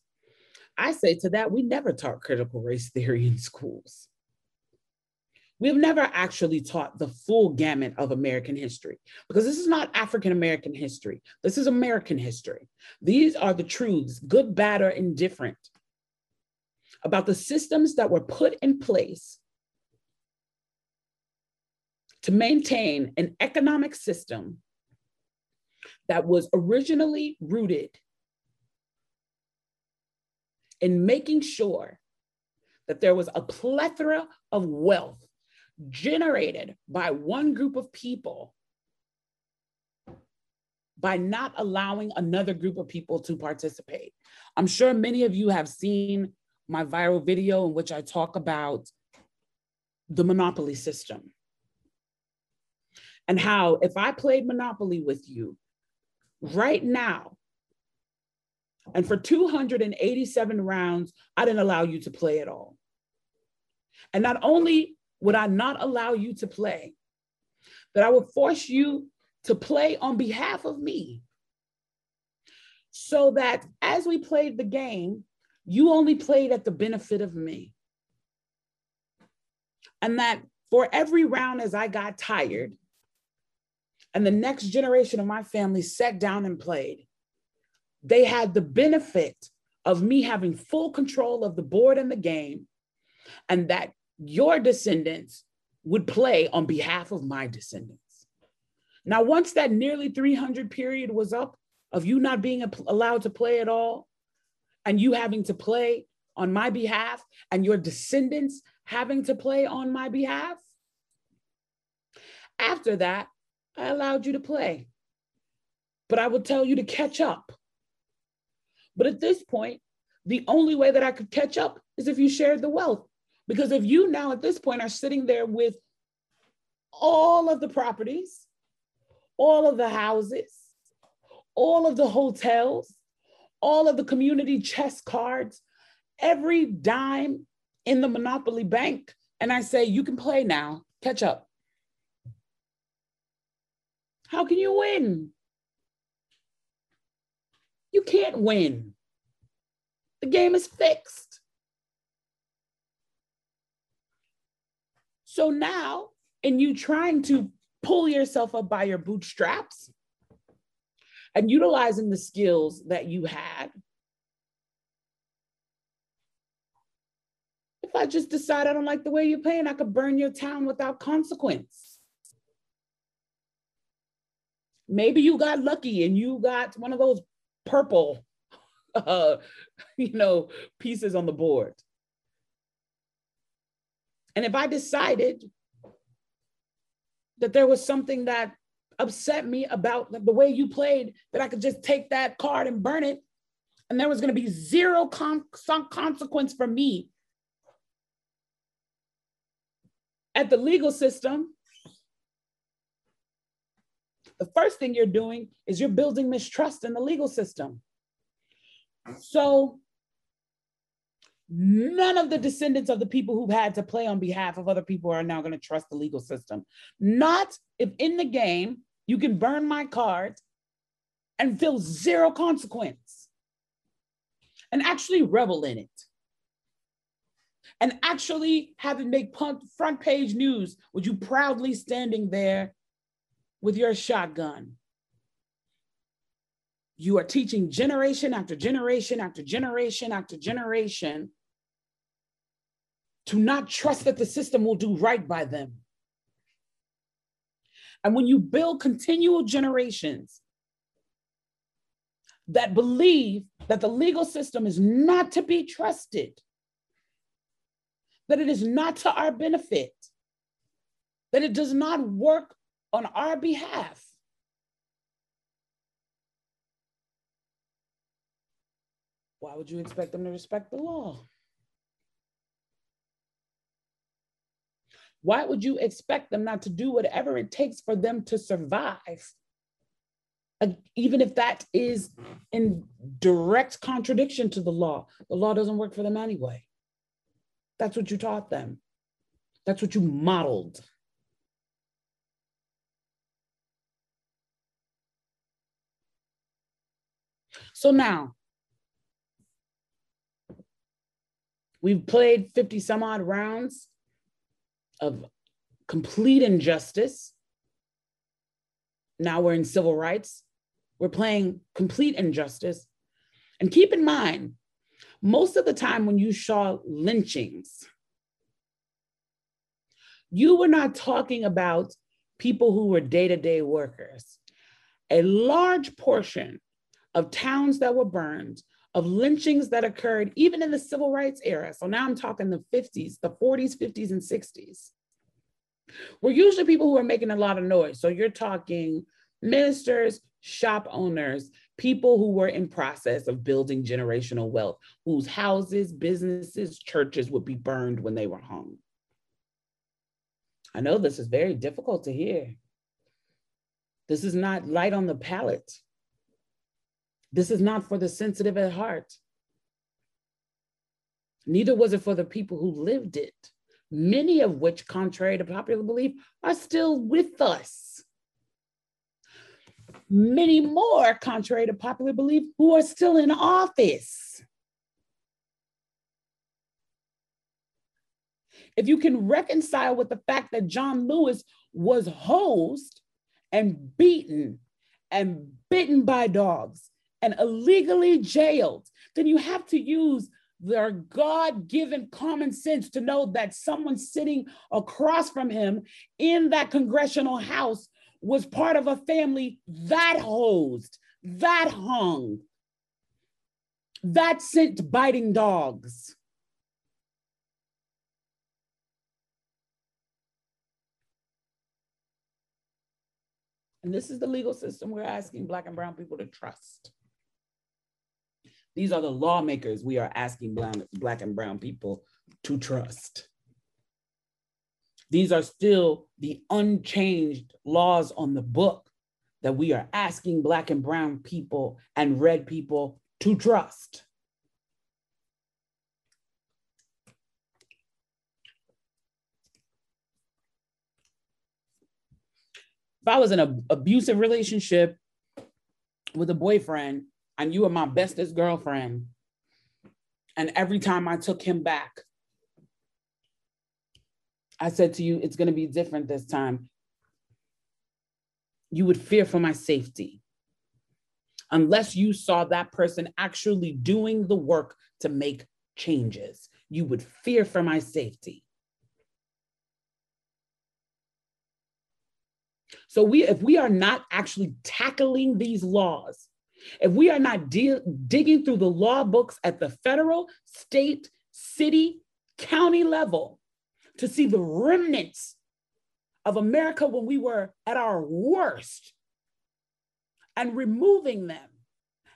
I say to that, we never taught critical race theory in schools. We've never actually taught the full gamut of American history because this is not African American history. This is American history. These are the truths, good, bad, or indifferent, about the systems that were put in place to maintain an economic system that was originally rooted in making sure that there was a plethora of wealth generated by one group of people by not allowing another group of people to participate. I'm sure many of you have seen my viral video in which I talk about the monopoly system and how if I played Monopoly with you right now, and for 287 rounds, I didn't allow you to play at all. And not only would I not allow you to play, but I would force you to play on behalf of me. So that as we played the game, you only played at the benefit of me. And that for every round as I got tired, and the next generation of my family sat down and played, they had the benefit of me having full control of the board and the game, and that your descendants would play on behalf of my descendants. Now, once that nearly 300 period was up of you not being allowed to play at all, and you having to play on my behalf, and your descendants having to play on my behalf, after that, I allowed you to play, but I would tell you to catch up. But at this point, the only way that I could catch up is if you shared the wealth. Because if you now at this point are sitting there with all of the properties, all of the houses, all of the hotels, all of the community chest cards, every dime in the Monopoly Bank, and I say, you can play now, catch up. How can you win? You can't win. The game is fixed. So now, in you trying to pull yourself up by your bootstraps and utilizing the skills that you had, if I just decide I don't like the way you're playing, I could burn your town without consequence. Maybe you got lucky and you got one of those purple, uh, you know, pieces on the board. And if I decided that there was something that upset me about the way you played, that I could just take that card and burn it, and there was going to be zero con- consequence for me at the legal system, the first thing you're doing is you're building mistrust in the legal system. So None of the descendants of the people who've had to play on behalf of other people are now going to trust the legal system. Not if in the game you can burn my card and feel zero consequence and actually revel in it. And actually have it make front page news with you proudly standing there with your shotgun. You are teaching generation after generation after generation after generation to not trust that the system will do right by them. And when you build continual generations that believe that the legal system is not to be trusted, that it is not to our benefit, that it does not work on our behalf. Why would you expect them to respect the law? Why would you expect them not to do whatever it takes for them to survive? even if that is in direct contradiction to the law, the law doesn't work for them anyway. That's what you taught them. That's what you modeled. So now, we've played 50 some odd rounds of complete injustice. Now we're in civil rights. We're playing complete injustice. And keep in mind, most of the time when you saw lynchings, you were not talking about people who were day to day workers. A large portion of towns that were burned, of lynchings that occurred even in the civil rights era. So now I'm talking the 50s, the 40s, 50s, and 60s. Were usually people who are making a lot of noise. So you're talking ministers, shop owners, people who were in process of building generational wealth, whose houses, businesses, churches would be burned when they were hung. I know this is very difficult to hear. This is not light on the palate. This is not for the sensitive at heart. Neither was it for the people who lived it, many of which, contrary to popular belief, are still with us many more, contrary to popular belief, who are still in office. If you can reconcile with the fact that John Lewis was hosed and beaten and bitten by dogs and illegally jailed, then you have to use their God given common sense to know that someone sitting across from him in that congressional house was part of a family that hosed, that hung, that sent biting dogs. And this is the legal system we're asking Black and Brown people to trust. These are the lawmakers we are asking Black and Brown people to trust. These are still the unchanged laws on the book that we are asking Black and Brown people and Red people to trust. If I was in an abusive relationship with a boyfriend and you were my bestest girlfriend, and every time I took him back, I said to you, it's going to be different this time. You would fear for my safety unless you saw that person actually doing the work to make changes. You would fear for my safety. So we, if we are not actually tackling these laws, if we are not de- digging through the law books at the federal, state, city, county level, to see the remnants of America when we were at our worst and removing them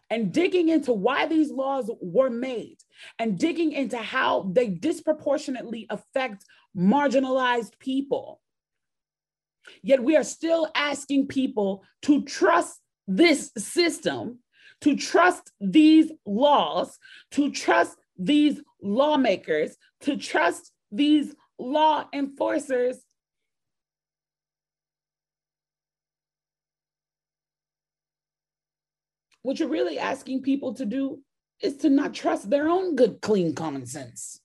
and digging into why these laws were made and digging into how they disproportionately affect marginalized people. Yet we are still asking people to trust this system, to trust these laws, to trust these lawmakers, to trust these law enforcers what you're really asking people to do is to not trust their own good, clean common sense.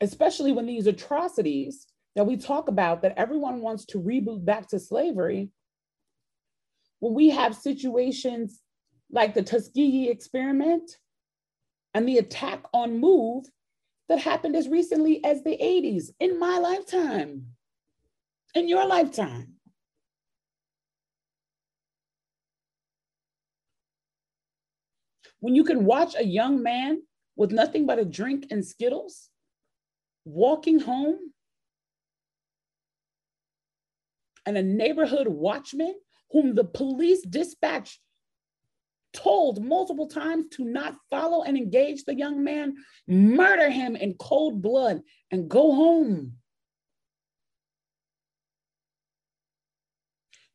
Especially when these atrocities that we talk about that everyone wants to reboot back to slavery when we have situations like the Tuskegee experiment and the attack on MOVE that happened as recently as the 80s in my lifetime, in your lifetime. When you can watch a young man with nothing but a drink and Skittles walking home and a neighborhood watchman whom the police dispatch told multiple times to not follow and engage the young man, murder him in cold blood, and go home.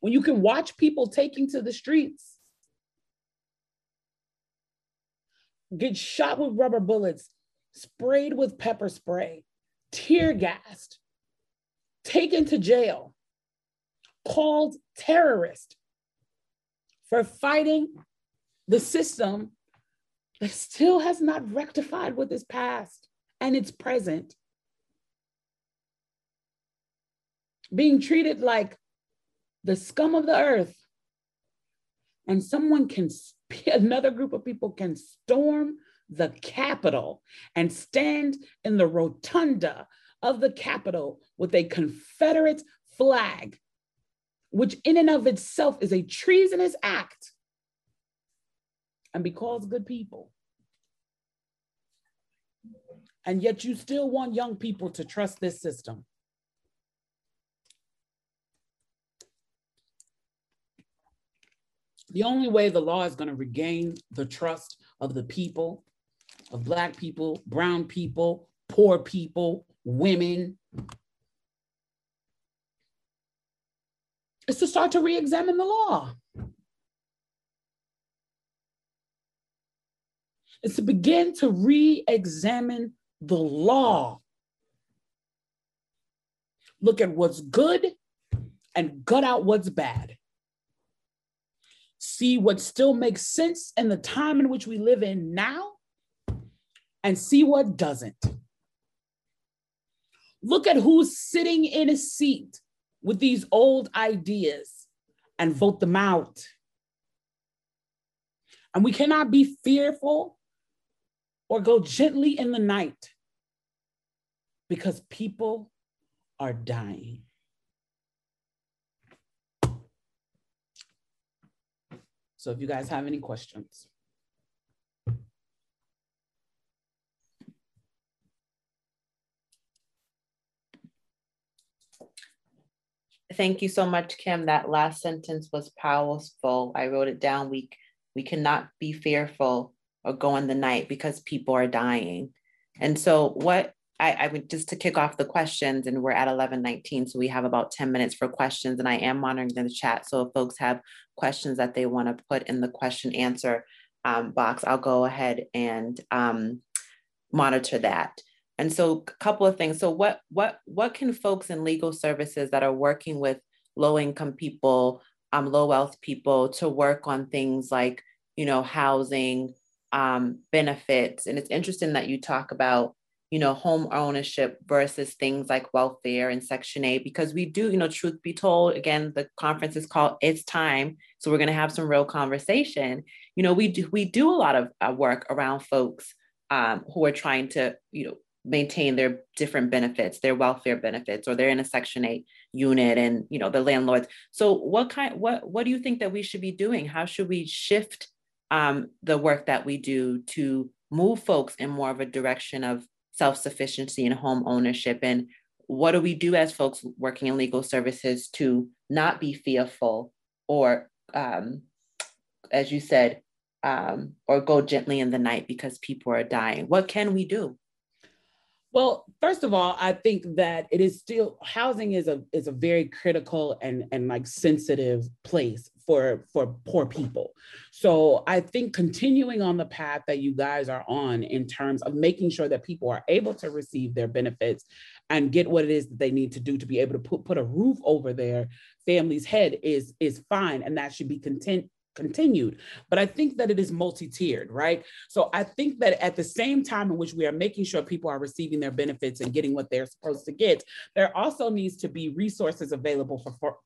When you can watch people taking to the streets, get shot with rubber bullets, sprayed with pepper spray, tear gassed, taken to jail, called terrorist for fighting the system that still has not rectified with its past and its present. Being treated like the scum of the earth. And someone can, another group of people can storm the Capitol and stand in the rotunda of the Capitol with a Confederate flag, which in and of itself is a treasonous act and be called good people. And yet you still want young people to trust this system. The only way the law is going to regain the trust of the people, of Black people, Brown people, poor people, women, is to start to re examine the law. It's to begin to re examine the law. Look at what's good and gut out what's bad. See what still makes sense in the time in which we live in now and see what doesn't. Look at who's sitting in a seat with these old ideas and vote them out. And we cannot be fearful or go gently in the night because people are dying. So if you guys have any questions. Thank you so much, Kim. That last sentence was powerful. I wrote it down. We, we cannot be fearful or go in the night because people are dying. And so what I, I would just to kick off the questions and we're at 1119 so we have about 10 minutes for questions and i am monitoring the chat so if folks have questions that they want to put in the question answer um, box i'll go ahead and um, monitor that and so a couple of things so what what what can folks in legal services that are working with low income people um, low wealth people to work on things like you know housing um, benefits. And it's interesting that you talk about, you know, home ownership versus things like welfare and Section 8, because we do, you know, truth be told, again, the conference is called It's Time. So we're going to have some real conversation. You know, we do, we do a lot of uh, work around folks um, who are trying to, you know, maintain their different benefits their welfare benefits or they're in a section 8 unit and you know the landlords. So what kind what what do you think that we should be doing? How should we shift um, the work that we do to move folks in more of a direction of self-sufficiency and home ownership? And what do we do as folks working in legal services to not be fearful or um, as you said um, or go gently in the night because people are dying? What can we do well, first of all, I think that it is still housing is a is a very critical and and like sensitive place for for poor people. So I think continuing on the path that you guys are on in terms of making sure that people are able to receive their benefits and get what it is that they need to do to be able to put, put a roof over their family's head is is fine and that should be content continued. But I think that it is multi-tiered, right? So I think that at the same time in which we are making sure people are receiving their benefits and getting what they're supposed to get, there also needs to be resources available for, for,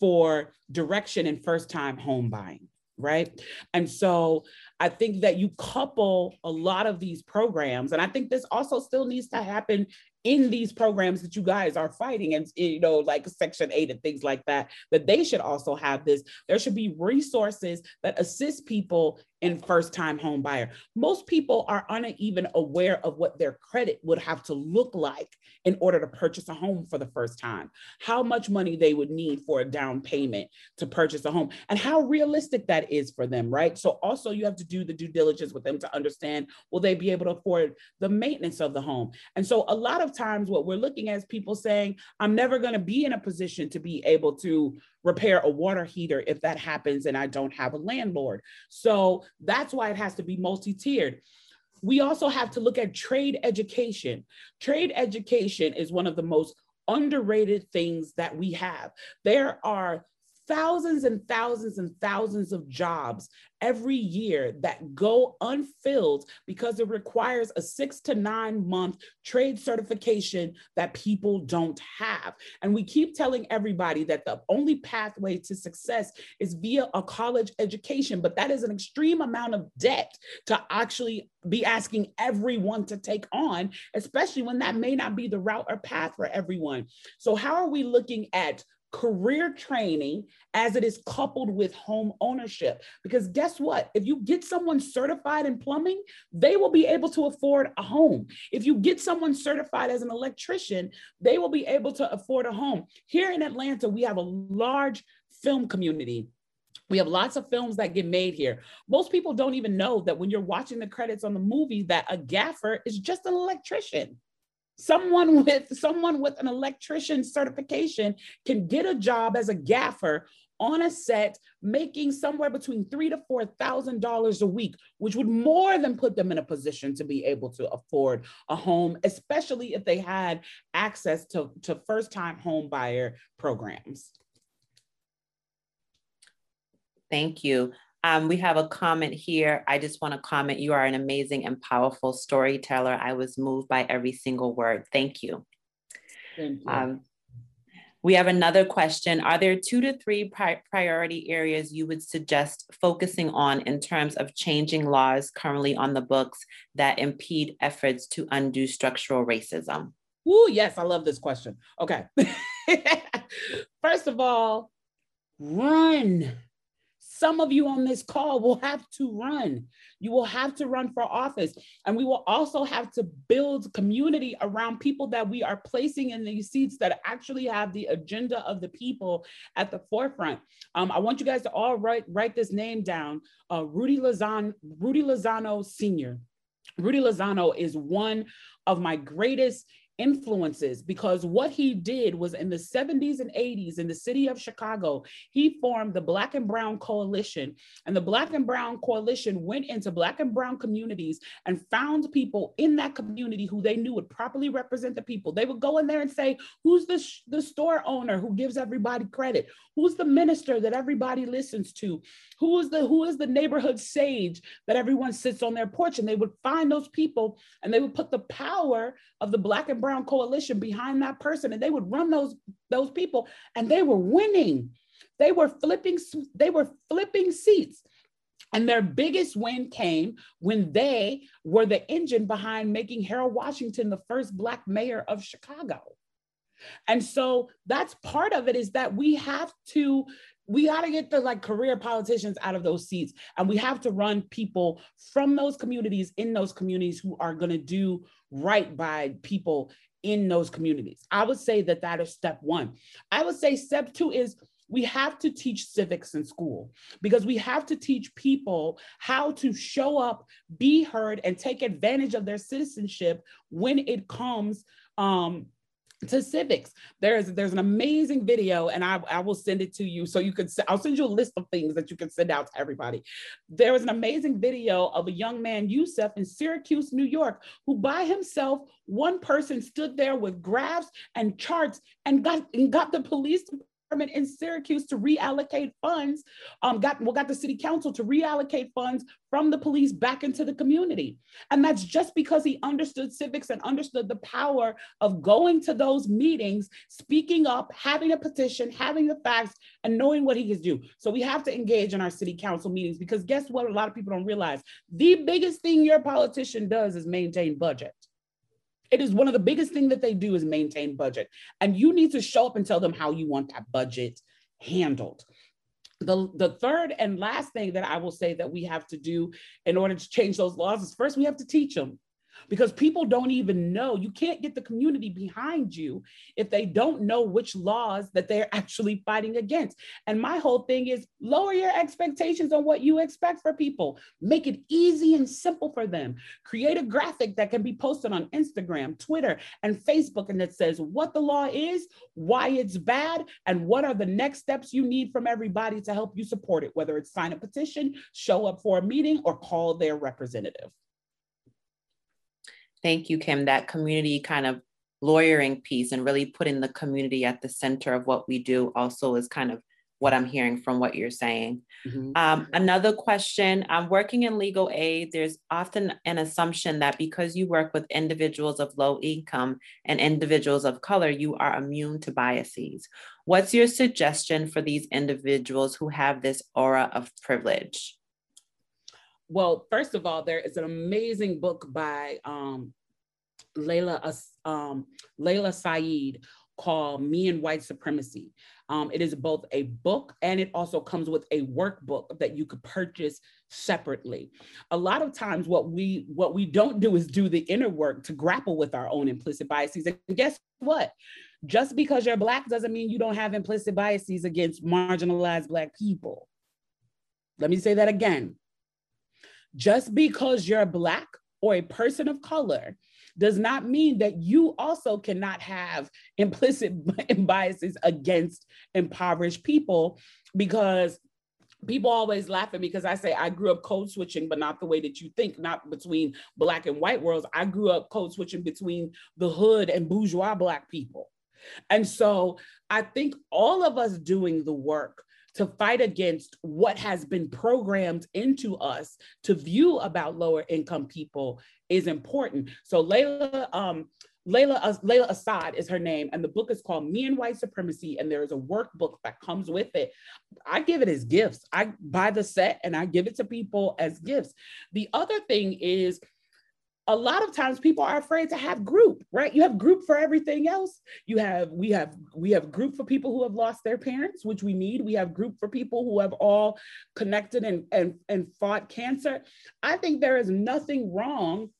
for direction and first time home buying right? And so I think that you couple a lot of these programs, and I think this also still needs to happen in these programs that you guys are fighting and you know like section 8 and things like that that they should also have this. There should be resources that assist people in first time home buyer most people are uneven aware of what their credit would have to look like in order to purchase a home for the first time. How much money they would need for a down payment to purchase a home and how realistic that is for them right? So also you have to do the due diligence with them to understand will they be able to afford the maintenance of the home and so a lot of times what we're looking at is people saying, I'm never going to be in a position to be able to repair a water heater if that happens and I don't have a landlord. So that's why it has to be multi tiered. We also have to look at trade education. Trade education is one of the most underrated things that we have. There are thousands and thousands and thousands of jobs every year that go unfilled because it requires a six to nine month trade certification that people don't have. And we keep telling everybody that the only pathway to success is via a college education, but that is an extreme amount of debt to actually be asking everyone to take on, especially when that may not be the route or path for everyone. So, how are we looking at career training as it is coupled with home ownership. Because guess what? If you get someone certified in plumbing, they will be able to afford a home. If you get someone certified as an electrician, they will be able to afford a home. Here in Atlanta, we have a large film community. We have lots of films that get made here. Most people don't even know that when you're watching the credits on the movie that a gaffer is just an electrician someone with someone with an electrician certification can get a job as a gaffer on a set making somewhere between three to four thousand dollars a week which would more than put them in a position to be able to afford a home especially if they had access to, to first time home buyer programs. Thank you um, we have a comment here. I just want to comment. You are an amazing and powerful storyteller. I was moved by every single word. Thank you. Thank you. Um, we have another question. Are there two to three pri priority areas you would suggest focusing on in terms of changing laws currently on the books that impede efforts to undo structural racism? Oh, yes, I love this question. Okay. First of all, run some of you on this call will have to run. You will have to run for office. And we will also have to build community around people that we are placing in these seats that actually have the agenda of the people at the forefront. Um, I want you guys to all write, write this name down uh, Rudy, Lozano, Rudy Lozano Sr. Rudy Lozano is one of my greatest influences because what he did was in the 70s and 80s in the city of Chicago, he formed the Black and Brown Coalition. And the Black and Brown Coalition went into Black and Brown communities and found people in that community who they knew would properly represent the people. They would go in there and say, Who's the, the store owner who gives everybody credit? Who's the minister that everybody listens to? Who is the who is the neighborhood sage that everyone sits on their porch? And they would find those people and they would put the power of the Black and Brown coalition behind that person, and they would run those those people, and they were winning. They were flipping. They were flipping seats. And their biggest win came when they were the engine behind making Harold Washington the first Black mayor of Chicago. And so that's part of it is that we have to we got to get the like career politicians out of those seats and we have to run people from those communities in those communities who are going to do right by people in those communities. I would say that that is step one. I would say step two is we have to teach civics in school because we have to teach people how to show up be heard and take advantage of their citizenship when it comes um, to civics. There's there's an amazing video, and I, I will send it to you so you can. I'll send you a list of things that you can send out to everybody. There was an amazing video of a young man, Yusuf, in Syracuse, New York, who by himself, one person stood there with graphs and charts and got and got the police in Syracuse to reallocate funds, um, got, well, got the city council to reallocate funds from the police back into the community. And that's just because he understood civics and understood the power of going to those meetings, speaking up, having a petition, having the facts, and knowing what he can do. So we have to engage in our city council meetings because guess what? A lot of people don't realize the biggest thing your politician does is maintain budget. It is one of the biggest things that they do is maintain budget. And you need to show up and tell them how you want that budget handled. The, the third and last thing that I will say that we have to do in order to change those laws is first we have to teach them because people don't even know. You can't get the community behind you if they don't know which laws that they're actually fighting against. And my whole thing is lower your expectations on what you expect for people. Make it easy and simple for them. Create a graphic that can be posted on Instagram, Twitter, and Facebook, and that says what the law is, why it's bad, and what are the next steps you need from everybody to help you support it, whether it's sign a petition, show up for a meeting, or call their representative. Thank you, Kim. That community kind of lawyering piece and really putting the community at the center of what we do also is kind of what I'm hearing from what you're saying. Mm-hmm. Um, another question I'm working in legal aid. There's often an assumption that because you work with individuals of low income and individuals of color, you are immune to biases. What's your suggestion for these individuals who have this aura of privilege? Well, first of all, there is an amazing book by um, Layla, um, Layla Saad called Me and White Supremacy. Um, it is both a book and it also comes with a workbook that you could purchase separately. A lot of times what we what we don't do is do the inner work to grapple with our own implicit biases. And guess what? Just because you're black doesn't mean you don't have implicit biases against marginalized black people. Let me say that again. Just because you're black or a person of color does not mean that you also cannot have implicit biases against impoverished people because people always laugh at me because I say I grew up code switching, but not the way that you think, not between black and white worlds. I grew up code switching between the hood and bourgeois black people. And so I think all of us doing the work to fight against what has been programmed into us to view about lower income people is important. So Layla, um, Layla, uh, Layla Assad is her name, and the book is called Me and White Supremacy, and there is a workbook that comes with it. I give it as gifts. I buy the set and I give it to people as gifts. The other thing is a lot of times people are afraid to have group right? You have group for everything else. You have we have we have group for people who have lost their parents which we need. We have group for people who have all connected and and, and fought cancer. I think there is nothing wrong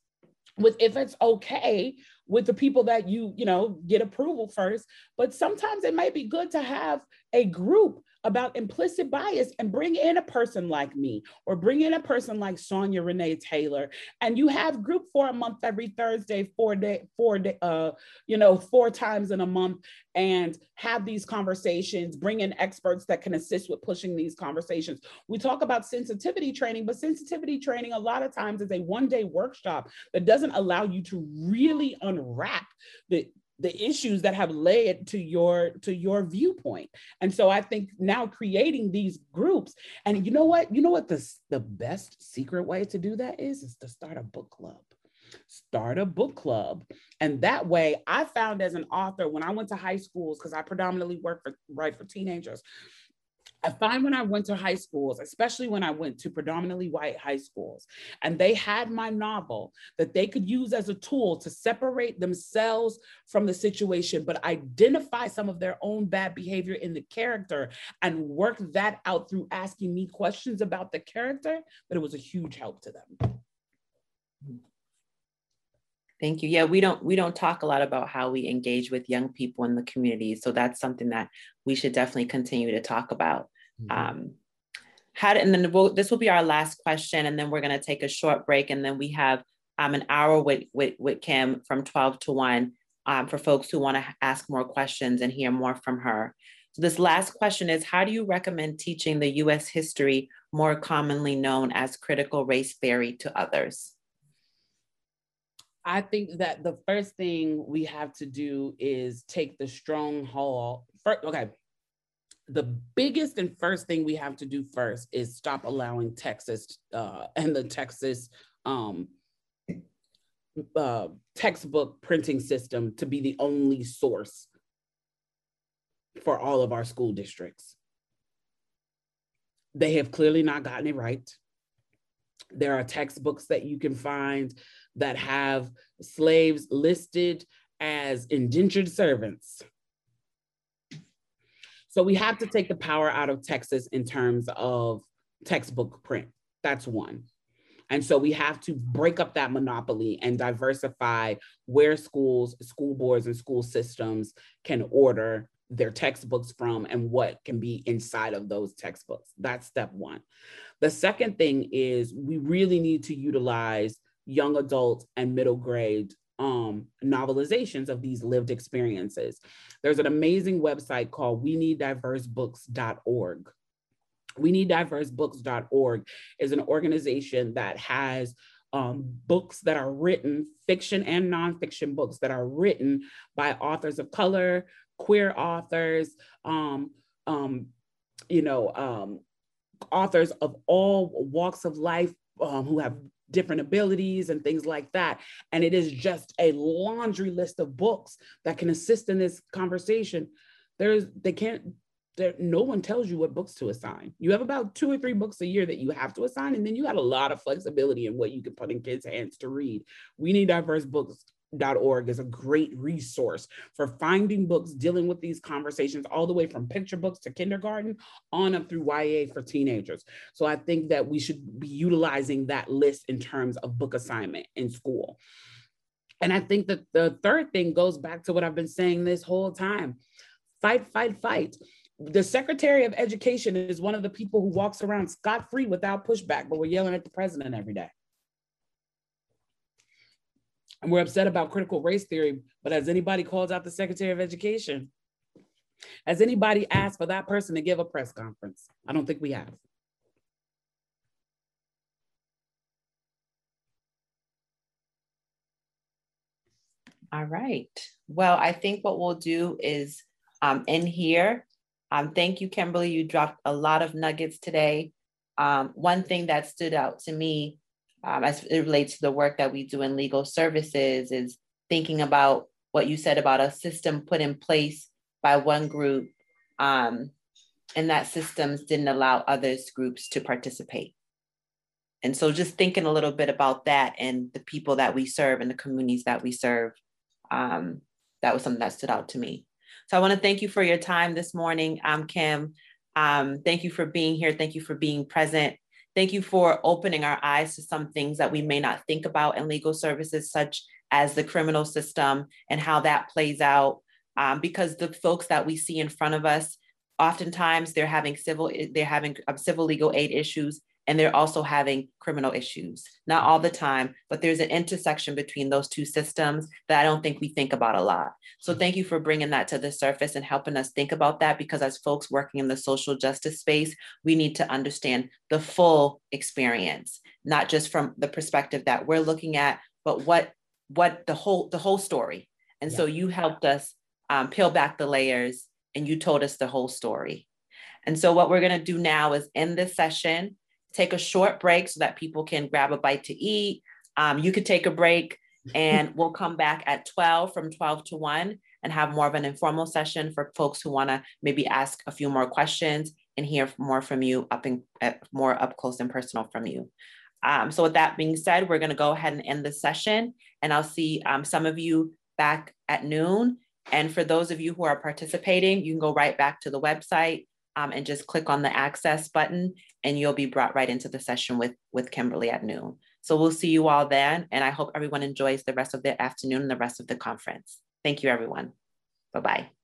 with if it's okay with the people that you you know get approval first but sometimes it might be good to have a group about implicit bias and bring in a person like me or bring in a person like Sonya Renee Taylor. And you have group for a month every Thursday, four day, four day, uh, you know, four times in a month and have these conversations, bring in experts that can assist with pushing these conversations. We talk about sensitivity training, but sensitivity training a lot of times is a one day workshop that doesn't allow you to really unwrap the the issues that have led to your to your viewpoint. And so i think now creating these groups and you know what? You know what the, the best secret way to do that is is to start a book club. Start a book club. And that way i found as an author when i went to high schools because i predominantly work for write for teenagers I find when I went to high schools, especially when I went to predominantly white high schools, and they had my novel that they could use as a tool to separate themselves from the situation, but identify some of their own bad behavior in the character and work that out through asking me questions about the character, but it was a huge help to them. Thank you. Yeah, we don't we don't talk a lot about how we engage with young people in the community, so that's something that we should definitely continue to talk about. Mm-hmm. Um, how to, and then we'll, this will be our last question, and then we're going to take a short break, and then we have um, an hour with, with with Kim from twelve to one um, for folks who want to ask more questions and hear more from her. So this last question is: How do you recommend teaching the U.S. history, more commonly known as critical race theory, to others? I think that the first thing we have to do is take the stronghold. First, okay, the biggest and first thing we have to do first is stop allowing Texas uh, and the Texas um, uh, textbook printing system to be the only source for all of our school districts. They have clearly not gotten it right. There are textbooks that you can find that have slaves listed as indentured servants. So we have to take the power out of Texas in terms of textbook print. That's one. And so we have to break up that monopoly and diversify where schools, school boards, and school systems can order their textbooks from and what can be inside of those textbooks. That's step one. The second thing is we really need to utilize young adult and middle grade um, novelizations of these lived experiences. There's an amazing website called we need diverse books.org. We need diverse books.org is an organization that has um, books that are written, fiction and nonfiction books that are written by authors of color, queer authors, um, um, you know, um, authors of all walks of life um, who have different abilities and things like that. And it is just a laundry list of books that can assist in this conversation. There's, they can't, there, no one tells you what books to assign. You have about two or three books a year that you have to assign, and then you got a lot of flexibility in what you can put in kids' hands to read. We need diverse books org is a great resource for finding books dealing with these conversations all the way from picture books to kindergarten on up through YA for teenagers. So I think that we should be utilizing that list in terms of book assignment in school. And I think that the third thing goes back to what I've been saying this whole time. Fight, fight, fight. The Secretary of Education is one of the people who walks around scot-free without pushback, but we're yelling at the president every day. And we're upset about critical race theory, but has anybody called out the Secretary of Education? Has anybody asked for that person to give a press conference? I don't think we have. All right. Well, I think what we'll do is um, in here. Um, thank you, Kimberly. You dropped a lot of nuggets today. Um, one thing that stood out to me um, as it relates to the work that we do in legal services is thinking about what you said about a system put in place by one group um, and that systems didn't allow others groups to participate. And so just thinking a little bit about that and the people that we serve and the communities that we serve um, that was something that stood out to me. So i want to thank you for your time this morning um, kim. Um, thank you for being here. Thank you for being present Thank you for opening our eyes to some things that we may not think about in legal services, such as the criminal system and how that plays out. Um, because the folks that we see in front of us, oftentimes they're having civil, they're having uh, civil legal aid issues and they're also having criminal issues. Not all the time, but there's an intersection between those two systems that I don't think we think about a lot. So thank you for bringing that to the surface and helping us think about that because as folks working in the social justice space, we need to understand the full experience, not just from the perspective that we're looking at, but what what the whole the whole story. And yeah. so you helped us um, peel back the layers and you told us the whole story. And so what we're going to do now is end this session take a short break so that people can grab a bite to eat. Um, you could take a break and we'll come back at 12 from 12 to 1 and have more of an informal session for folks who want to maybe ask a few more questions and hear more from you up in uh, more up close and personal from you. Um, so with that being said, we're going to go ahead and end the session and I'll see um, some of you back at noon. And for those of you who are participating, you can go right back to the website um, and just click on the access button and you'll be brought right into the session with, with Kimberly at noon. So we'll see you all then. And I hope everyone enjoys the rest of the afternoon and the rest of the conference. Thank you, everyone. Bye-bye.